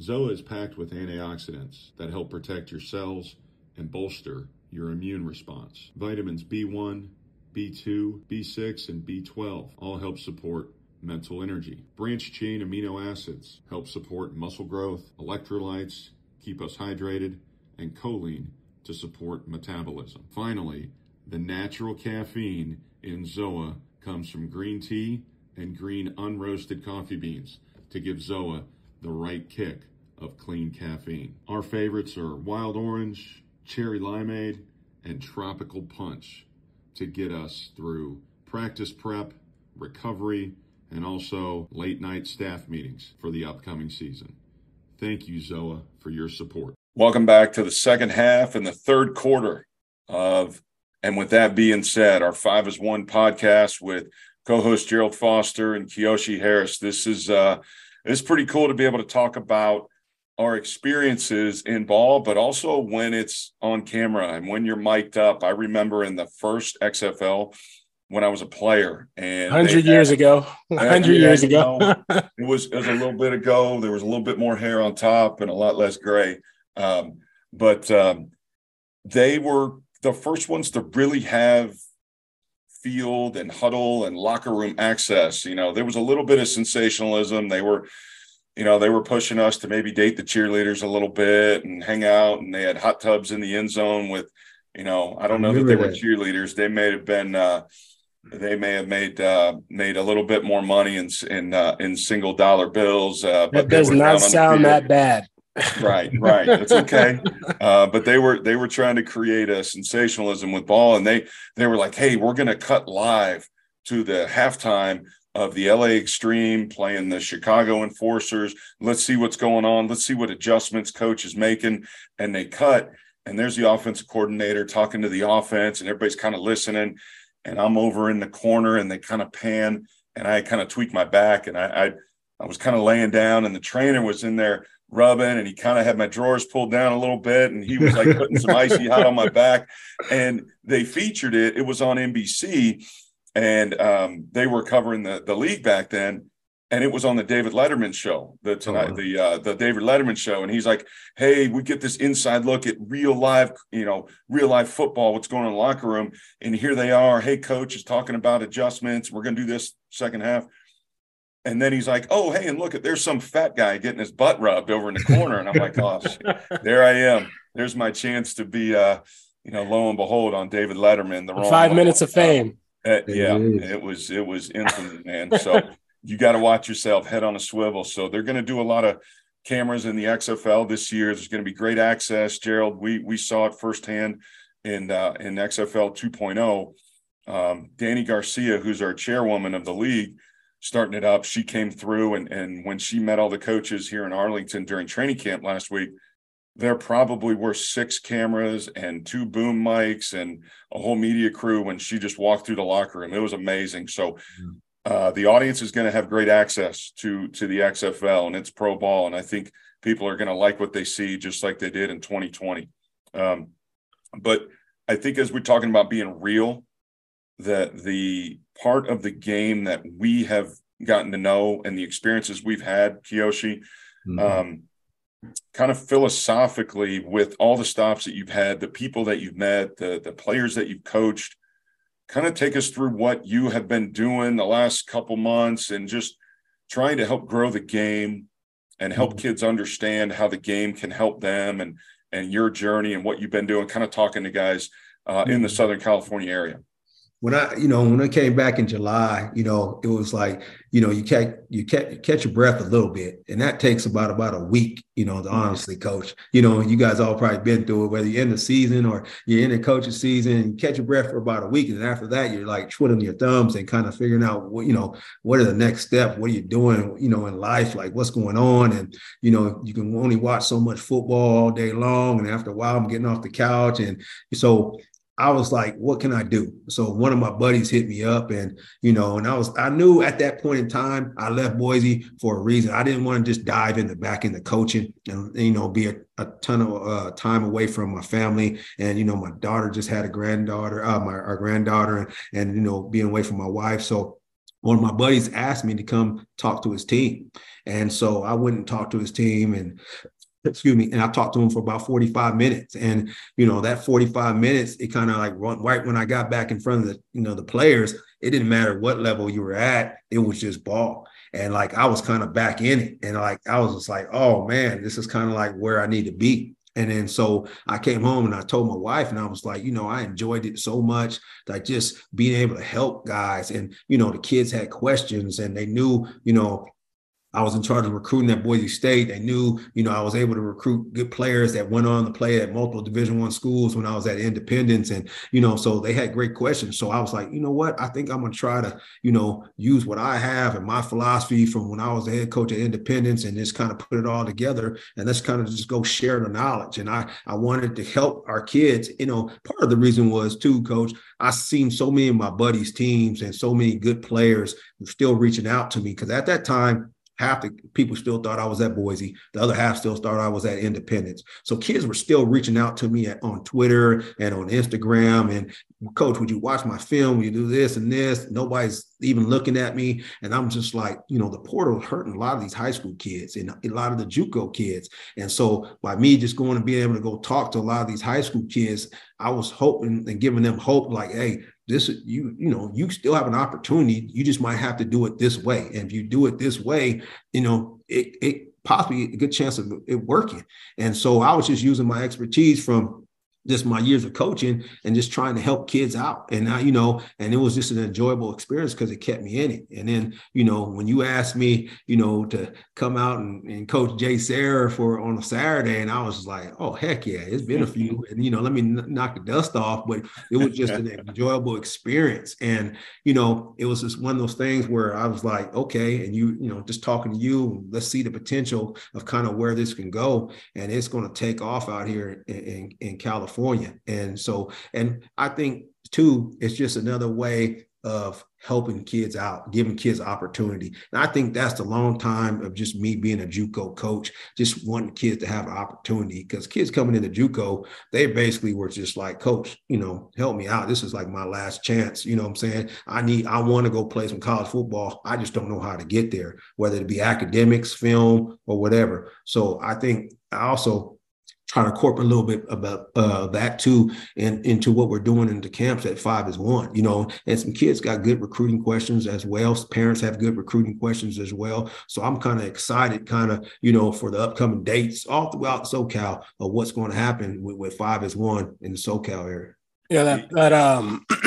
Zoa is packed with antioxidants that help protect your cells and bolster your immune response. Vitamins B1, B2, B6, and B12 all help support mental energy. Branch chain amino acids help support muscle growth, electrolytes, keep us hydrated, and choline to support metabolism. Finally, the natural caffeine in ZOA comes from green tea and green unroasted coffee beans to give ZOA the right kick of clean caffeine. Our favorites are wild orange, cherry limeade, and tropical punch to get us through practice prep, recovery, and also late night staff meetings for the upcoming season. Thank you, Zoa, for your support. Welcome back to the second half and the third quarter of, and with that being said, our Five as One podcast with co-host Gerald Foster and Kiyoshi Harris. This is uh, it's pretty cool to be able to talk about our experiences in ball, but also when it's on camera and when you're mic'd up. I remember in the first XFL when I was a player and hundred years ago, hundred yeah, years ago. know, it was it was a little bit ago. There was a little bit more hair on top and a lot less gray. Um, but um, they were the first ones to really have field and huddle and locker room access. You know, there was a little bit of sensationalism. They were, you know, they were pushing us to maybe date the cheerleaders a little bit and hang out. And they had hot tubs in the end zone with, you know, I don't know that they were cheerleaders. They may have been. Uh, they may have made uh, made a little bit more money in in uh, in single dollar bills. Uh, but that does not sound that bad. right, *laughs* right. It's okay. Uh, but they were they were trying to create a sensationalism with ball, and they they were like, "Hey, we're going to cut live to the halftime of the LA Extreme playing the Chicago Enforcers. Let's see what's going on. Let's see what adjustments coach is making." And they cut, and there's the offensive coordinator talking to the offense, and everybody's kind of listening and I'm over in the corner and they kind of pan and I kind of tweak my back and I, I, I was kind of laying down and the trainer was in there rubbing and he kind of had my drawers pulled down a little bit and he was like putting some icy hot on my back and they featured it. It was on NBC and um, they were covering the, the league back then and it was on the David Letterman show, the tonight, oh, the uh, the David Letterman show, and he's like, "Hey, we get this inside look at real live, you know, real life football, what's going on in the locker room." And here they are. Hey, coach is talking about adjustments. We're going to do this second half, and then he's like, "Oh, hey, and look at there's some fat guy getting his butt rubbed over in the corner," and I'm like, "Oh, *laughs* there I am. There's my chance to be, uh, you know, lo and behold, on David Letterman, the five minutes of fame." Uh, yeah, it was it was infinite, man. So *laughs* you got to watch yourself, head on a swivel. So they're going to do a lot of cameras in the XFL this year. There's going to be great access. Gerald, we we saw it firsthand in uh, in XFL 2.0. Um, Dany Garcia, who's our chairwoman of the league, starting it up. She came through, and and when she met all the coaches here in Arlington during training camp last week, there probably were six cameras and two boom mics and a whole media crew when she just walked through the locker room. It was amazing. So uh, the audience is going to have great access to to the XFL and it's pro ball, and I think people are going to like what they see, just like they did in 2020. Um, but I think as we're talking about being real, that the part of the game that we have gotten to know and the experiences we've had, Kiyoshi, mm-hmm. um, kind of philosophically with all the stops that you've had, the people that you've met, the the players that you've coached, kind of take us through what you have been doing the last couple months and just trying to help grow the game and help mm-hmm. kids understand how the game can help them and and your journey and what you've been doing kind of talking to guys uh, in the mm-hmm. southern california area when I, you know, when I came back in July, you know, it was like, you know, you catch you catch, you catch your breath a little bit, and that takes about about a week, you know, to mm-hmm. honestly coach. You know, you guys all probably been through it, whether you're in the season or you're in the coaching season, you catch your breath for about a week, and after that, you're like twiddling your thumbs and kind of figuring out what, you know, what are the next step, what are you doing, you know, in life, like what's going on, and you know, you can only watch so much football all day long, and after a while, I'm getting off the couch, and so I was like, what can I do? So one of my buddies hit me up and, you know, and I was, I knew at that point in time, I left Boise for a reason. I didn't want to just dive in the back into coaching and, you know, be a, a ton of uh, time away from my family. And, you know, my daughter just had a granddaughter, uh, my our granddaughter and, and, you know, being away from my wife. So one of my buddies asked me to come talk to his team. And so I went and talked to his team and excuse me, and I talked to him for about 45 minutes. And, you know, that 45 minutes, it kind of like right when I got back in front of the, you know, the players, it didn't matter what level you were at, it was just ball. And like I was kind of back in it. And like I was just like, oh man, this is kind of like where I need to be. And then so I came home and I told my wife, and I was like, you know, I enjoyed it so much that just being able to help guys. And, you know, the kids had questions and they knew, you know, I was in charge of recruiting at Boise State. They knew, you know, I was able to recruit good players that went on to play at multiple Division One schools when I was at Independence, and you know, so they had great questions. So I was like, you know what, I think I'm gonna try to, you know, use what I have and my philosophy from when I was the head coach at Independence, and just kind of put it all together, and let's kind of just go share the knowledge. And I I wanted to help our kids. You know, part of the reason was too, Coach. I seen so many of my buddies' teams and so many good players still reaching out to me because at that time half the people still thought I was at Boise. The other half still thought I was at Independence. So kids were still reaching out to me at, on Twitter and on Instagram. And coach, would you watch my film? Would you do this and this? Nobody's even looking at me. And I'm just like, you know, the portal hurting a lot of these high school kids and a lot of the JUCO kids. And so by me just going and being able to go talk to a lot of these high school kids, I was hoping and giving them hope like, hey, this you you know you still have an opportunity. You just might have to do it this way. And if you do it this way you know it, it possibly a good chance of it working. And so i was just using my expertise from just my years of coaching and just trying to help kids out. And I, you know, and it was just an enjoyable experience because it kept me in it. And then, you know, when you asked me, you know, to come out and, and coach JSerra for on a Saturday, and I was like, oh heck yeah, it's been a few, *laughs* and you know, let me n- knock the dust off. But it was just an *laughs* enjoyable experience. And, you know, it was just one of those things where I was like, okay, and you, you know, just talking to you, let's see the potential of kind of where this can go. And it's going to take off out here in, in, in California California. And so, and I think too, it's just another way of helping kids out, giving kids opportunity. And I think that's the long time of just me being a JUCO coach, just wanting kids to have an opportunity. Because kids coming into JUCO, they basically were just like, Coach, you know, help me out. This is like my last chance. You know what I'm saying? I need, I want to go play some college football. I just don't know how to get there, whether it be academics, film, or whatever. So I think I also trying to incorporate a little bit about uh, that too and into what we're doing in the camps at five as one you know and some kids got good recruiting questions as well. Parents have good recruiting questions as well. So i'm kind of excited kind of you know for the upcoming dates all throughout socal of what's going to happen with, with five as one in the socal area. Yeah that that um *clears throat*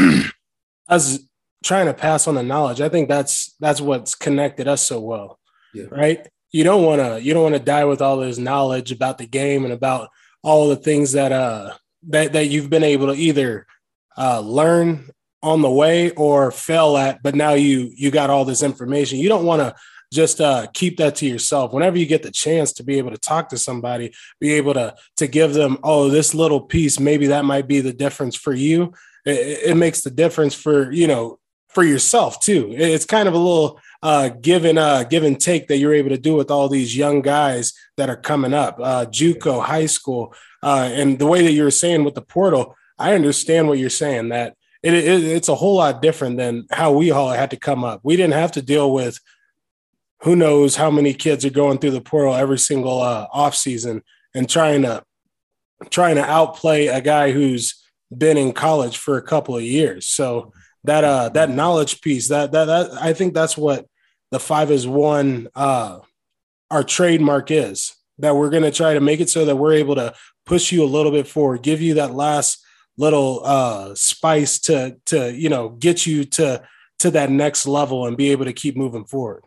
i was trying to pass on the knowledge. I think that's that's what's connected us so well yeah. right you don't want to you don't want to die with all this knowledge about the game and about all the things that uh that that you've been able to either uh, learn on the way or fail at but now you you got all this information. You don't want to just uh, keep that to yourself. Whenever you get the chance to be able to talk to somebody be able to to give them oh this little piece maybe that might be the difference for you it, it makes the difference for you know for yourself too it's kind of a little uh, given uh, give and take that you're able to do with all these young guys that are coming up, uh, JUCO, high school, uh, and the way that you're saying with the portal, I understand what you're saying. That it, it, it's a whole lot different than how we all had to come up. We didn't have to deal with who knows how many kids are going through the portal every single uh, off season and trying to trying to outplay a guy who's been in college for a couple of years. So that uh that knowledge piece that that, that I think that's what the five as one uh our trademark is that we're going to try to make it so that we're able to push you a little bit forward give you that last little uh spice to to you know get you to to that next level and be able to keep moving forward.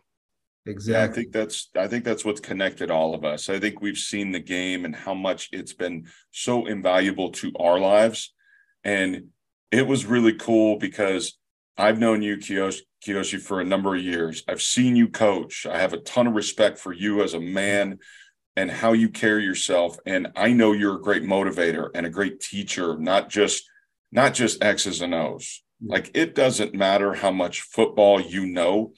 Exactly yeah, i think that's i think that's what's connected all of us. I think we've seen the game and how much it's been so invaluable to our lives. And it was really cool because I've known you, Kiyoshi, Kiyoshi, for a number of years. I've seen you coach. I have a ton of respect for you as a man and how you carry yourself. And I know you're a great motivator and a great teacher, not just not just X's and O's. Mm-hmm. Like it doesn't matter how much football you know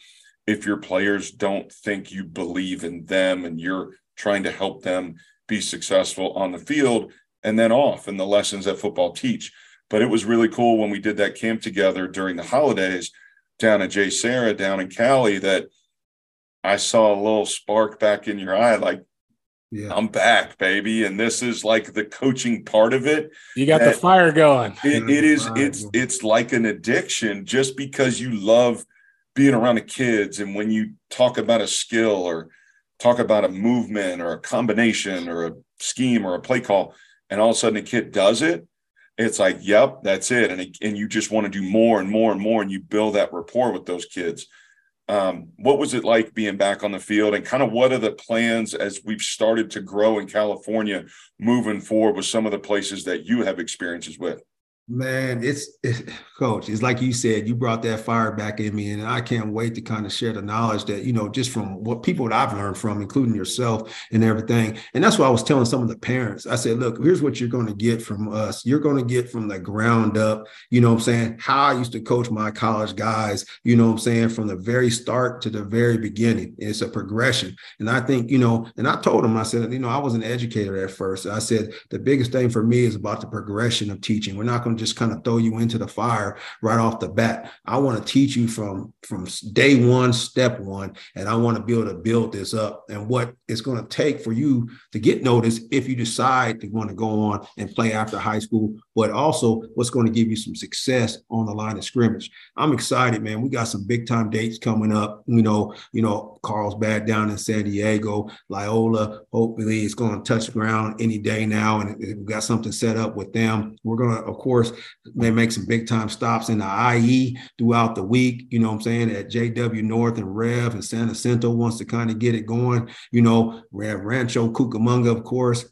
if your players don't think you believe in them and you're trying to help them be successful on the field and then off and the lessons that football teach. But it was really cool when we did that camp together during the holidays down at JSerra down in Cali that I saw a little spark back in your eye, like yeah. I'm back, baby. And this is like the coaching part of it. You got the fire going. It, it is, it's, it's like an addiction just because you love being around the kids. And when you talk about a skill or talk about a movement or a combination or a scheme or a play call, and all of a sudden a kid does it, it's like, yep, that's it. And, and you just want to do more and more and more, and you build that rapport with those kids. Um, what was it like being back on the field, and kind of what are the plans as we've started to grow in California moving forward with some of the places that you have experiences with? Man, it's, it's, coach. It's like you said, you brought that fire back in me, and I can't wait to kind of share the knowledge that you know, just from what people that I've learned from, including yourself and everything. And that's what I was telling some of the parents. I said, look, here's what you're going to get from us. You're going to get from the ground up. You know, what I'm saying how I used to coach my college guys. You know, what I'm saying from the very start to the very beginning. It's a progression, and I think you know. And I told them, I said, you know, I was an educator at first. I said the biggest thing for me is about the progression of teaching. We're not going just kind of throw you into the fire right off the bat. I want to teach you from from day one, step one, and I want to be able to build this up and what it's going to take for you to get noticed if you decide to want to go on and play after high school, but also what's going to give you some success on the line of scrimmage. I'm excited, man. We got some big time dates coming up. You know, you know, Carlsbad down in San Diego, Loyola. Hopefully, it's going to touch ground any day now, and we've got something set up with them. We're going to, of course, they make some big time stops in the IE throughout the week. You know what I'm saying? At JW North and Rev and San Jacinto wants to kind of get it going. You know, Rev Rancho Cucamonga, of course.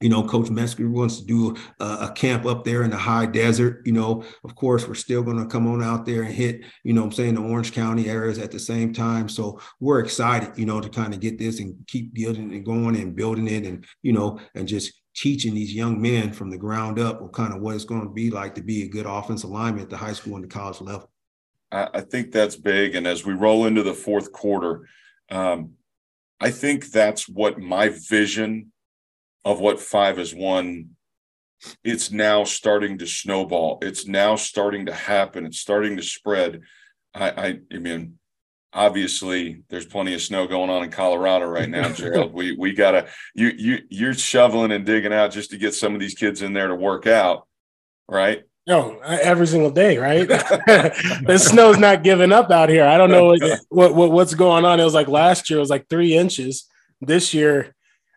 You know, Coach Metzger wants to do a, a, camp up there in the high desert. You know, of course, we're still going to come on out there and hit, you know I'm saying, the Orange County areas at the same time. So we're excited, you know, to kind of get this and keep building and going and building it and, you know, and just teaching these young men from the ground up what kind of what it's going to be like to be a good offensive lineman at the high school and the college level. I, think that's big. And as we roll into the fourth quarter, um, I think that's what my vision of what five as one. It's now starting to snowball. It's now starting to happen. It's starting to spread. I, I, I mean, obviously there's plenty of snow going on in Colorado right now, *laughs* Gerald. we we gotta you you you're shoveling and digging out just to get some of these kids in there to work out, right? No, every single day, right? *laughs* the snow's not giving up out here. I don't know what, *laughs* what, what, what's going on. It was like last year, it was like three inches. This year,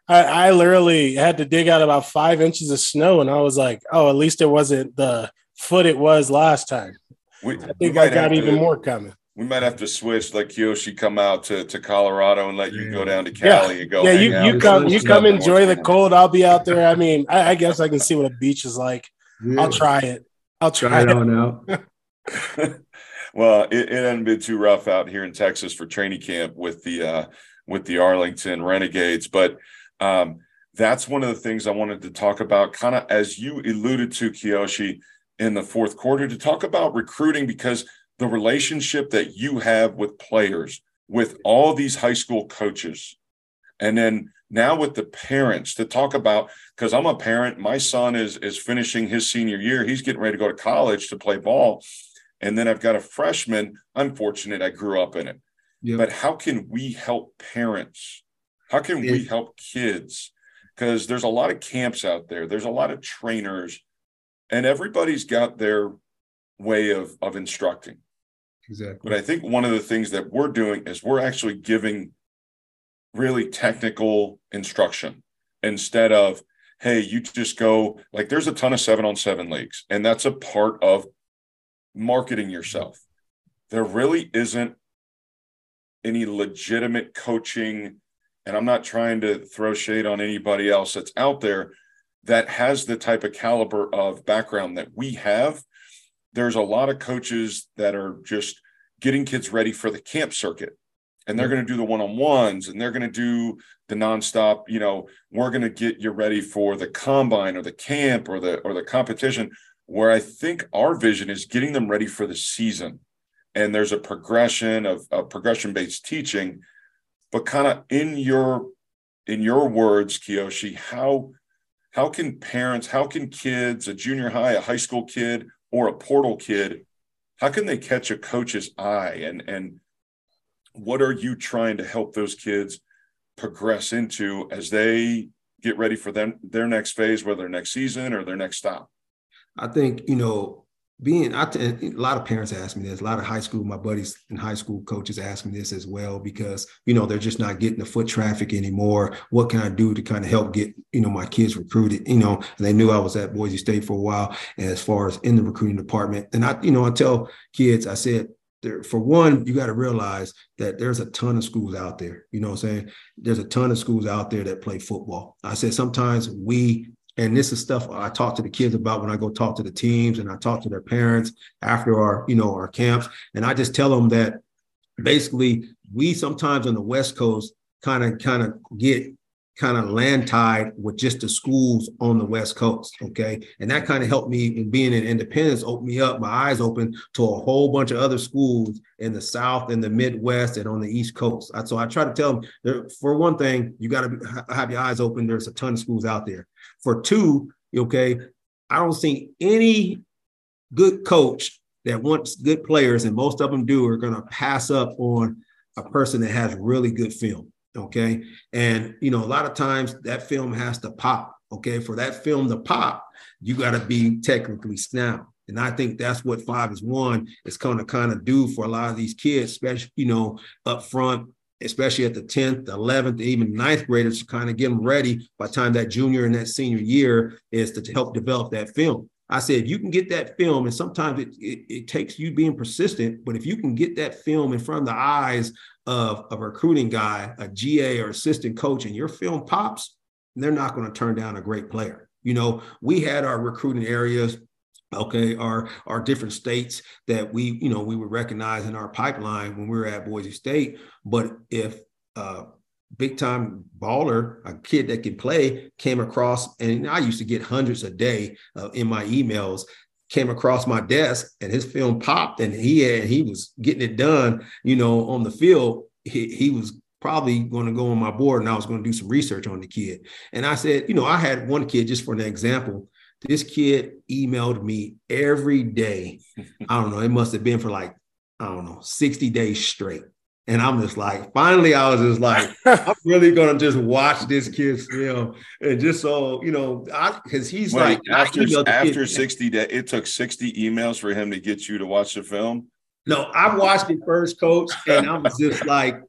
I, I literally had to dig out about five inches of snow, and I was like, "Oh, at least it wasn't the foot it was last time." We, I think I got even more coming we might have to switch like Kiyoshi come out to, to Colorado and let you go down to Cali yeah. and go. Yeah, you, you come you come enjoy the cold. I'll be out there. I mean, I, I guess I can see what a beach is like. Yeah. I'll try it. I'll try, try it, it on out. *laughs* *laughs* well, it, it hasn't been too rough out here in Texas for training camp with the uh, with the Arlington Renegades, but um, that's one of the things I wanted to talk about, kind of as you alluded to, Kiyoshi, in the fourth quarter, to talk about recruiting because – the relationship that you have with players, with all these high school coaches, and then now with the parents to talk about because I'm a parent, my son is is finishing his senior year. He's getting ready to go to college to play ball. And then I've got a freshman. I'm fortunate I grew up in it. Yep. But how can we help parents? How can we help kids? Because there's a lot of camps out there, there's a lot of trainers, and everybody's got their way of of instructing. Exactly. But I think one of the things that we're doing is we're actually giving really technical instruction instead of, hey, you just go like there's a ton of seven on seven leagues, and that's a part of marketing yourself. There really isn't any legitimate coaching, and I'm not trying to throw shade on anybody else that's out there that has the type of caliber of background that we have there's a lot of coaches that are just getting kids ready for the camp circuit and they're going to do the one-on-ones and they're going to do the nonstop you know we're going to get you ready for the combine or the camp or the or the competition where i think our vision is getting them ready for the season. And there's a progression of, of progression based teaching but kind of in your in your words kiyoshi how how can parents how can kids a junior high a high school kid or a portal kid, how can they catch a coach's eye and and what are you trying to help those kids progress into as they get ready for them their next phase, whether next season or their next stop? I think, you know, being I t- a lot of parents ask me this, a lot of high school, my buddies in high school coaches ask me this as well because you know they're just not getting the foot traffic anymore. What can I do to kind of help get you know my kids recruited? You know, and they knew I was at Boise State for a while, and as far as in the recruiting department, and I you know I tell kids, I said there, for one, you got to realize that there's a ton of schools out there. You know what I'm saying? There's a ton of schools out there that play football. I said sometimes we and this is stuff I talk to the kids about when I go talk to the teams and I talk to their parents after our, you know, our camps. And I just tell them that basically we sometimes on the West Coast kind of kind of get kind of land tied with just the schools on the West Coast. Okay. And that kind of helped me in being in independence, opened me up, my eyes open to a whole bunch of other schools in the South and the Midwest and on the East Coast. So I try to tell them there, for one thing, you got to have your eyes open. There's a ton of schools out there. For two, okay, I don't see any good coach that wants good players, and most of them do, are going to pass up on a person that has really good film. Okay. And, you know, a lot of times that film has to pop. Okay. For that film to pop, you got to be technically sound. And I think that's what five as one is going to kind of do for a lot of these kids, especially, you know, up front, especially at the 10th, 11th, even ninth graders to kind of get them ready by the time that junior and that senior year is to help develop that film. I said, you can get that film, and sometimes it, it, it, takes you being persistent, but if you can get that film in front of the eyes of a recruiting guy, a GA or assistant coach, and your film pops, they're not going to turn down a great player. You know, we had our recruiting areas okay our our different states that we you know we would recognize in our pipeline when we were at boise state but if uh big time baller a kid that could play came across and i used to get hundreds a day uh, in my emails came across my desk and his film popped and he had he was getting it done you know on the field. He, he was probably going to go on my board and i was going to do some research on the kid. And i said you know i had one kid just for an example this kid emailed me every day. *laughs* I don't know it must have been for like i don't know 60 days straight and I'm just like, finally, I was just like, *laughs* I'm really gonna just watch this kid's film, and just so you know, because he's Wait, like after after 60 days, it took 60 emails for him to get you to watch the film. No, I watched it first, coach, and I was just like,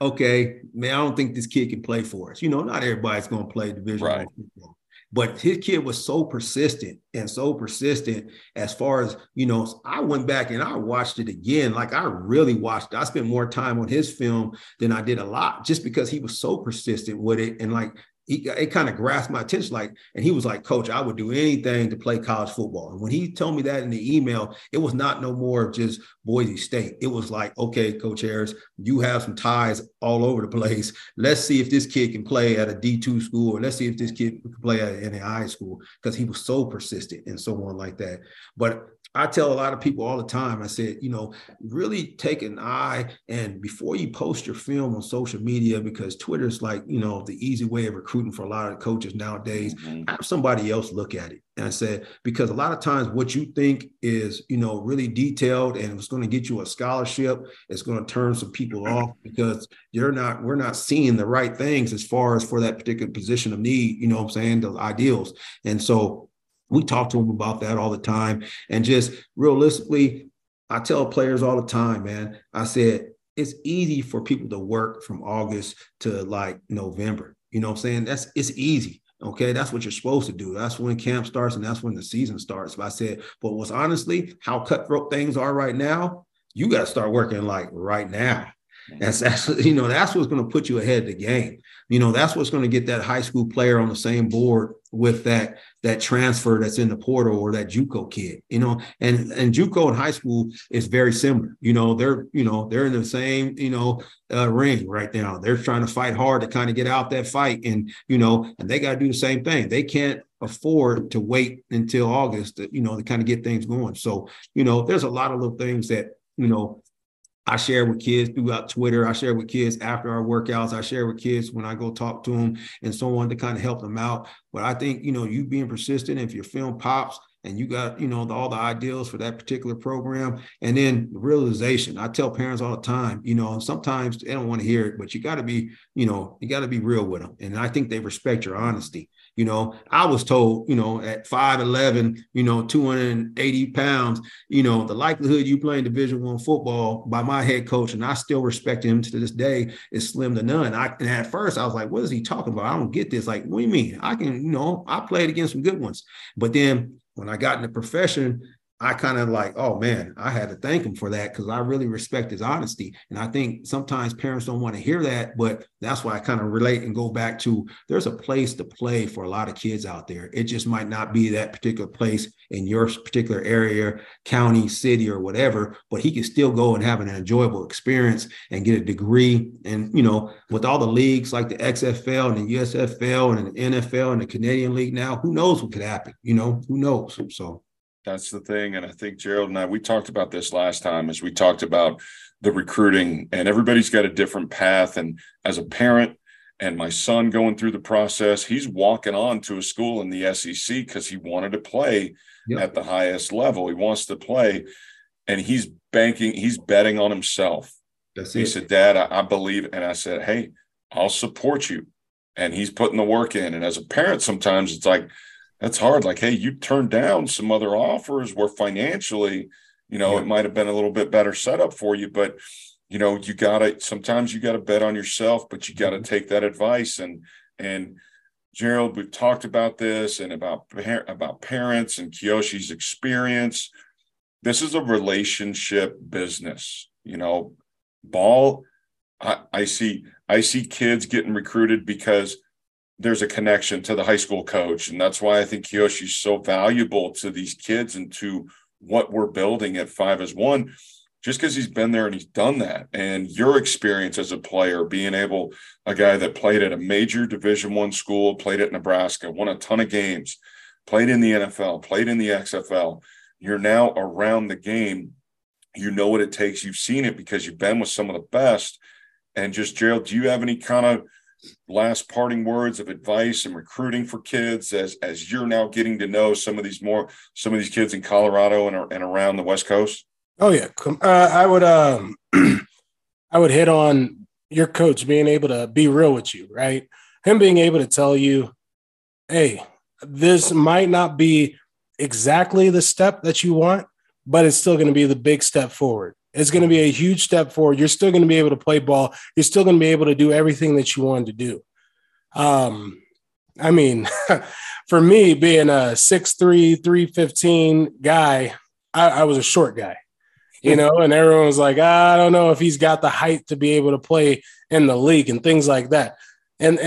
okay, man, I don't think this kid can play for us. You know, not everybody's gonna play division right. football. But his kid was so persistent and so persistent as far as, you know, I went back and I watched it again. Like I really watched, I spent more time on his film than I did a lot just because he was so persistent with it. And like he it kind of grasped my attention. Like, and he was like, Coach, I would do anything to play college football. And when he told me that in the email, it was not no more just Boise State. It was like, okay, Coach Harris, you have some ties all over the place. Let's see if this kid can play at a D2 school, or let's see if this kid can play at an NAIA school, because he was so persistent and so on like that. But I tell a lot of people all the time, I said, you know, really take an eye and before you post your film on social media, because Twitter's like, you know, the easy way of recruiting for a lot of coaches nowadays, mm-hmm. have somebody else look at it. And I said, because a lot of times what you think is, you know, really detailed and it's going to get you a scholarship, it's going to turn some people off because you're not, we're not seeing the right things as far as for that particular position of need, you know what I'm saying, the ideals. And so we talk to them about that all the time. And just realistically, I tell players all the time, man, I said, it's easy for people to work from August to like November. You know what I'm saying? That's it's easy. Okay, that's what you're supposed to do. That's when camp starts and that's when the season starts. But I said, but what's honestly how cutthroat things are right now, you got to start working like right now. That's actually, you know, that's what's going to put you ahead of the game. You know, that's what's going to get that high school player on the same board with that that transfer that's in the portal or that JUCO kid. You know, and and JUCO in high school is very similar. You know, they're you know they're in the same you know uh, ring right now. They're trying to fight hard to kind of get out that fight, and you know, and they got to do the same thing. They can't afford to wait until August, to, you know, to kind of get things going. So, you know, there's a lot of little things that you know I share with kids throughout Twitter. I share with kids after our workouts. I share with kids when I go talk to them and so on to kind of help them out. But I think, you know, you being persistent, if your film pops, and you got, you know, the, all the ideals for that particular program. And then the realization. I tell parents all the time, you know, sometimes they don't want to hear it, but you got to be, you know, you got to be real with them. And I think they respect your honesty. You know, I was told, you know, at 5'11, you know, 280 pounds, you know, the likelihood you playing division one football by my head coach, and I still respect him to this day, is slim to none. I and at first I was like, what is he talking about? I don't get this. Like, what do you mean? I can, you know, I played against some good ones. But then when I got in the profession, I kind of like, oh man, I had to thank him for that because I really respect his honesty. And I think sometimes parents don't want to hear that, but that's why I kind of relate and go back to there's a place to play for a lot of kids out there. It just might not be that particular place in your particular area, county, city, or whatever, but he can still go and have an enjoyable experience and get a degree. And, you know, with all the leagues like the XFL and the USFL and the NFL and the Canadian League now, who knows what could happen? You know, who knows? So, that's the thing. And I think Gerald and I, we talked about this last time as we talked about the recruiting, and everybody's got a different path. And as a parent, and my son going through the process, he's walking on to a school in the SEC because he wanted to play yep. at the highest level. He wants to play, and he's banking, he's betting on himself. That's he it. said, Dad, I, I believe. And I said, Hey, I'll support you. And he's putting the work in. And as a parent, sometimes it's like, that's hard. Like, hey, you turned down some other offers where financially, you know, yeah. it might have been a little bit better setup for you, but you know, you gotta sometimes you gotta bet on yourself, but you gotta mm-hmm. take that advice. And and Gerald, we've talked about this and about about parents and Kiyoshi's experience. This is a relationship business, you know. Ball, I, I see I see kids getting recruited because there's a connection to the high school coach. And that's why I think Kiyoshi is so valuable to these kids and to what we're building at five as one, just because he's been there and he's done that. And your experience as a player, being able, a guy that played at a major division one school, played at Nebraska, won a ton of games, played in the NFL, played in the XFL. You're now around the game. You know what it takes. You've seen it because you've been with some of the best. And just Gerald, do you have any kind of last parting words of advice and recruiting for kids as as you're now getting to know some of these more some of these kids in Colorado and, and around the West Coast? Oh yeah, uh, I would um, *clears throat* I would hit on your coach being able to be real with you, right? Him being able to tell you, hey, this might not be exactly the step that you want, but it's still going to be the big step forward. It's going to be a huge step forward. You're still going to be able to play ball. You're still going to be able to do everything that you wanted to do. Um, I mean, *laughs* for me, being a 6'3, 315 guy, I, I was a short guy, you know, and everyone was like, I don't know if he's got the height to be able to play in the league and things like that. And,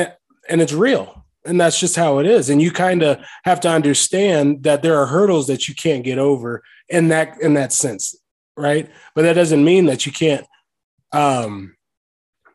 and it's real. And that's just how it is. And you kind of have to understand that there are hurdles that you can't get over in that in that sense right? But that doesn't mean that you can't um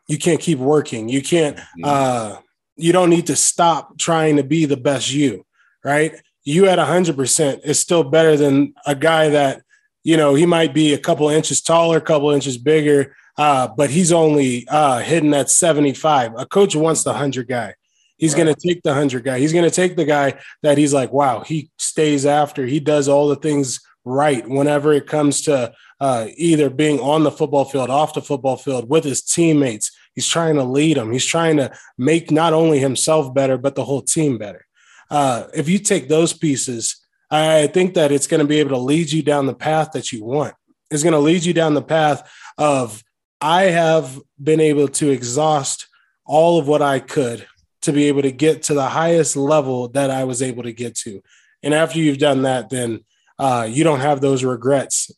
you can't keep working. You can't mm-hmm. uh you don't need to stop trying to be the best you, right? You at 100% is still better than a guy that, you know, he might be a couple inches taller, a couple inches bigger, uh, but he's only uh, hitting at 75. A coach wants the 100 guy. He's right. going to take the 100 guy. He's going to take the guy that he's like, wow, he stays after. He does all the things right whenever it comes to uh, either being on the football field, off the football field with his teammates. He's trying to lead them. He's trying to make not only himself better, but the whole team better. Uh, if you take those pieces, I think that it's going to be able to lead you down the path that you want. It's going to lead you down the path of I have been able to exhaust all of what I could to be able to get to the highest level that I was able to get to. And after you've done that, then uh, you don't have those regrets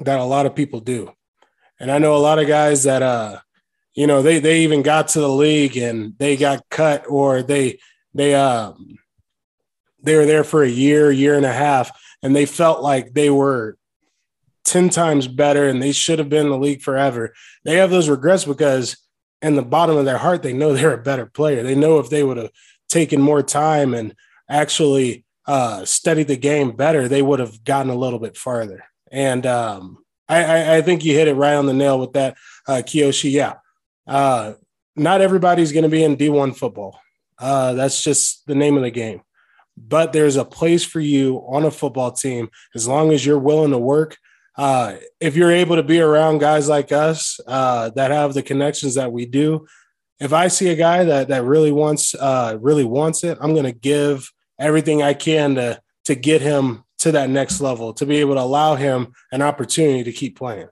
that a lot of people do. And I know a lot of guys that uh you know they they even got to the league and they got cut or they they um they were there for a year, year and a half and they felt like they were 10 times better and they should have been in the league forever. They have those regrets because in the bottom of their heart they know *laughs* they're a better player. They know if they would have taken more time and actually uh, studied the game better, they would have gotten a little bit farther. And um, I, I, think you hit it right on the nail with that, uh, Kiyoshi. Yeah. Uh, not everybody's going to be in D1 football. Uh, that's just the name of the game. but there's a place for you on a football team as long as you're willing to work. Uh, if you're able to be around guys like us uh, that have the connections that we do, if I see a guy that that really wants uh, really wants it, I'm going to give everything I can to to get him to that next level, to be able to allow him an opportunity to keep playing.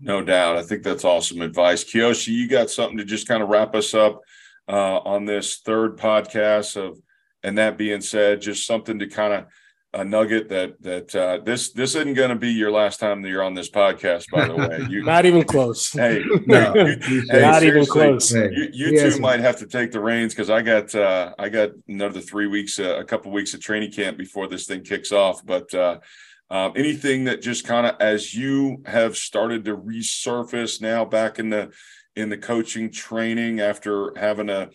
No doubt. I think that's awesome advice. Kiyoshi, you got something to just kind of wrap us up uh, on this third podcast of, and that being said, just something to kind of a nugget that that uh, this this isn't going to be your last time that you're on this podcast. By the way, you, *laughs* not even close. *laughs* Hey, *laughs* no, you, hey not even close. You, you yes. two might have to take the reins because I got uh, I got another three weeks, uh, a couple weeks of training camp before this thing kicks off. But uh, um, anything that just kind of as you have started to resurface now back in the in the coaching training after having a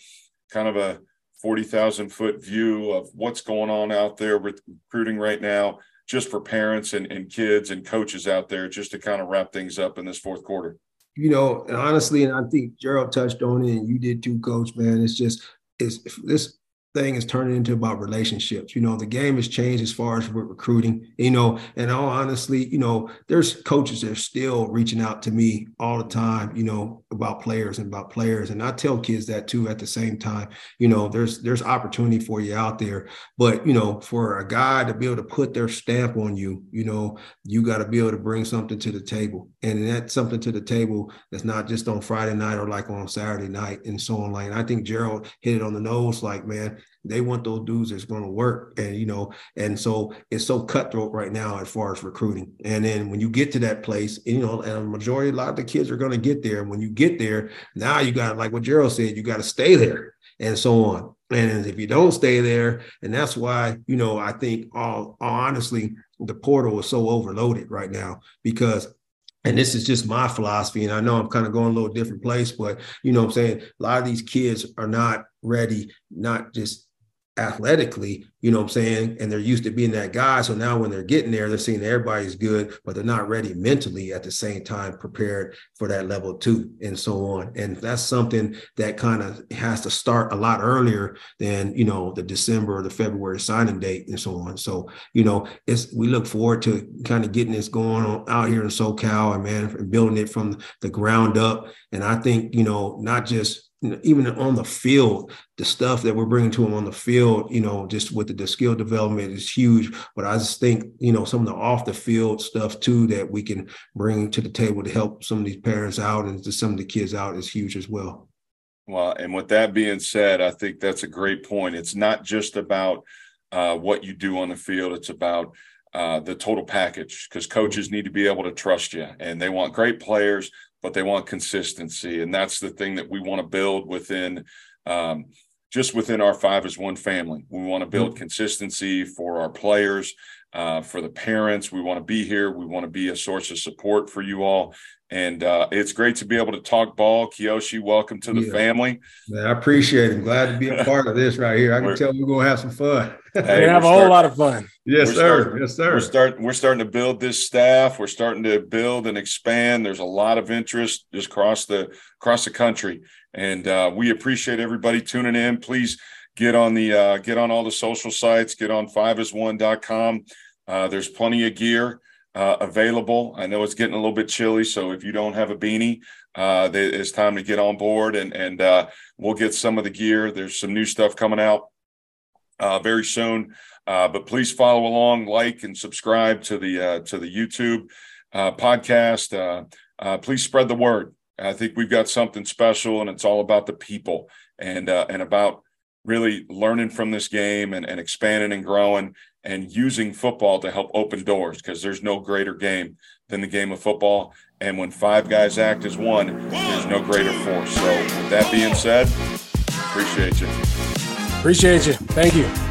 kind of a 40,000 foot view of what's going on out there with recruiting right now, just for parents and, and kids and coaches out there, just to kind of wrap things up in this fourth quarter? You know, honestly, and I think Gerald touched on it, and you did too, Coach. Man, it's just it's this thing is turning into about relationships. You know, the game has changed as far as with recruiting, you know, and all honestly, you know, there's coaches that are still reaching out to me all the time, you know, about players and about players. And I tell kids that too at the same time, you know, there's there's opportunity for you out there. But, you know, for a guy to be able to put their stamp on you, you know, you got to be able to bring something to the table. And that's something to the table that's not just on Friday night or like on Saturday night and so on. Like I think Gerald hit it on the nose, like, man, they want those dudes that's going to work. And, you know, and so it's so cutthroat right now as far as recruiting. And then when you get to that place, you know, and a majority, a lot of the kids are going to get there. And when you get there, now you got, like what Gerald said, you got to stay there and so on. And if you don't stay there, and that's why, you know, I think all, all honestly, the portal is so overloaded right now because and this is just my philosophy and i know i'm kind of going a little different place but you know what i'm saying? A lot of these kids are not ready not just athletically, you know what I'm saying? And they're used to being that guy. So now when they're getting there, they're seeing everybody's good, but they're not ready mentally at the same time prepared for that level two and so on. And that's something that kind of has to start a lot earlier than, you know, the December or the February signing date and so on. So, you know, it's we look forward to kind of getting this going on out here in SoCal and man, and building it from the ground up. And I think, you know, not just even on the field, the stuff that we're bringing to them on the field, you know, just with the, the skill development is huge. But I just think, you know, some of the off the field stuff too that we can bring to the table to help some of these parents out and to some of the kids out is huge as well. Well, and with that being said, I think that's a great point. It's not just about uh, what you do on the field; it's about uh, the total package because coaches need to be able to trust you, and they want great players but they want consistency. And that's the thing that we want to build within um, just within our five as one family. We want to build mm-hmm. consistency for our players, uh, for the parents. We want to be here. We want to be a source of support for you all. And uh, it's great to be able to talk ball. Kiyoshi, welcome to the yeah. family. Man, I appreciate it. Glad to be a *laughs* part of this right here. I can we're, tell we're going to have some fun. Hey, we're going to have a whole lot of fun. Yes, sir. Starting, yes, sir. We're starting. We're starting to build this staff. We're starting to build and expand. There's a lot of interest just across the across the country, and uh, we appreciate everybody tuning in. Please get on the uh, get on all the social sites. Get on fiveas1.com. Uh, there's plenty of gear uh, available. I know it's getting a little bit chilly, so if you don't have a beanie, uh, it's time to get on board, and and uh, we'll get some of the gear. There's some new stuff coming out uh, very soon. Uh, but please follow along, like and subscribe to the uh, to the YouTube podcast. Please spread the word. I think we've got something special, and it's all about the people and and about really learning from this game and, and expanding and growing and using football to help open doors because there's no greater game than the game of football. And when five guys act as one, there's no greater force. So, with that being said, appreciate you. Appreciate you. Thank you.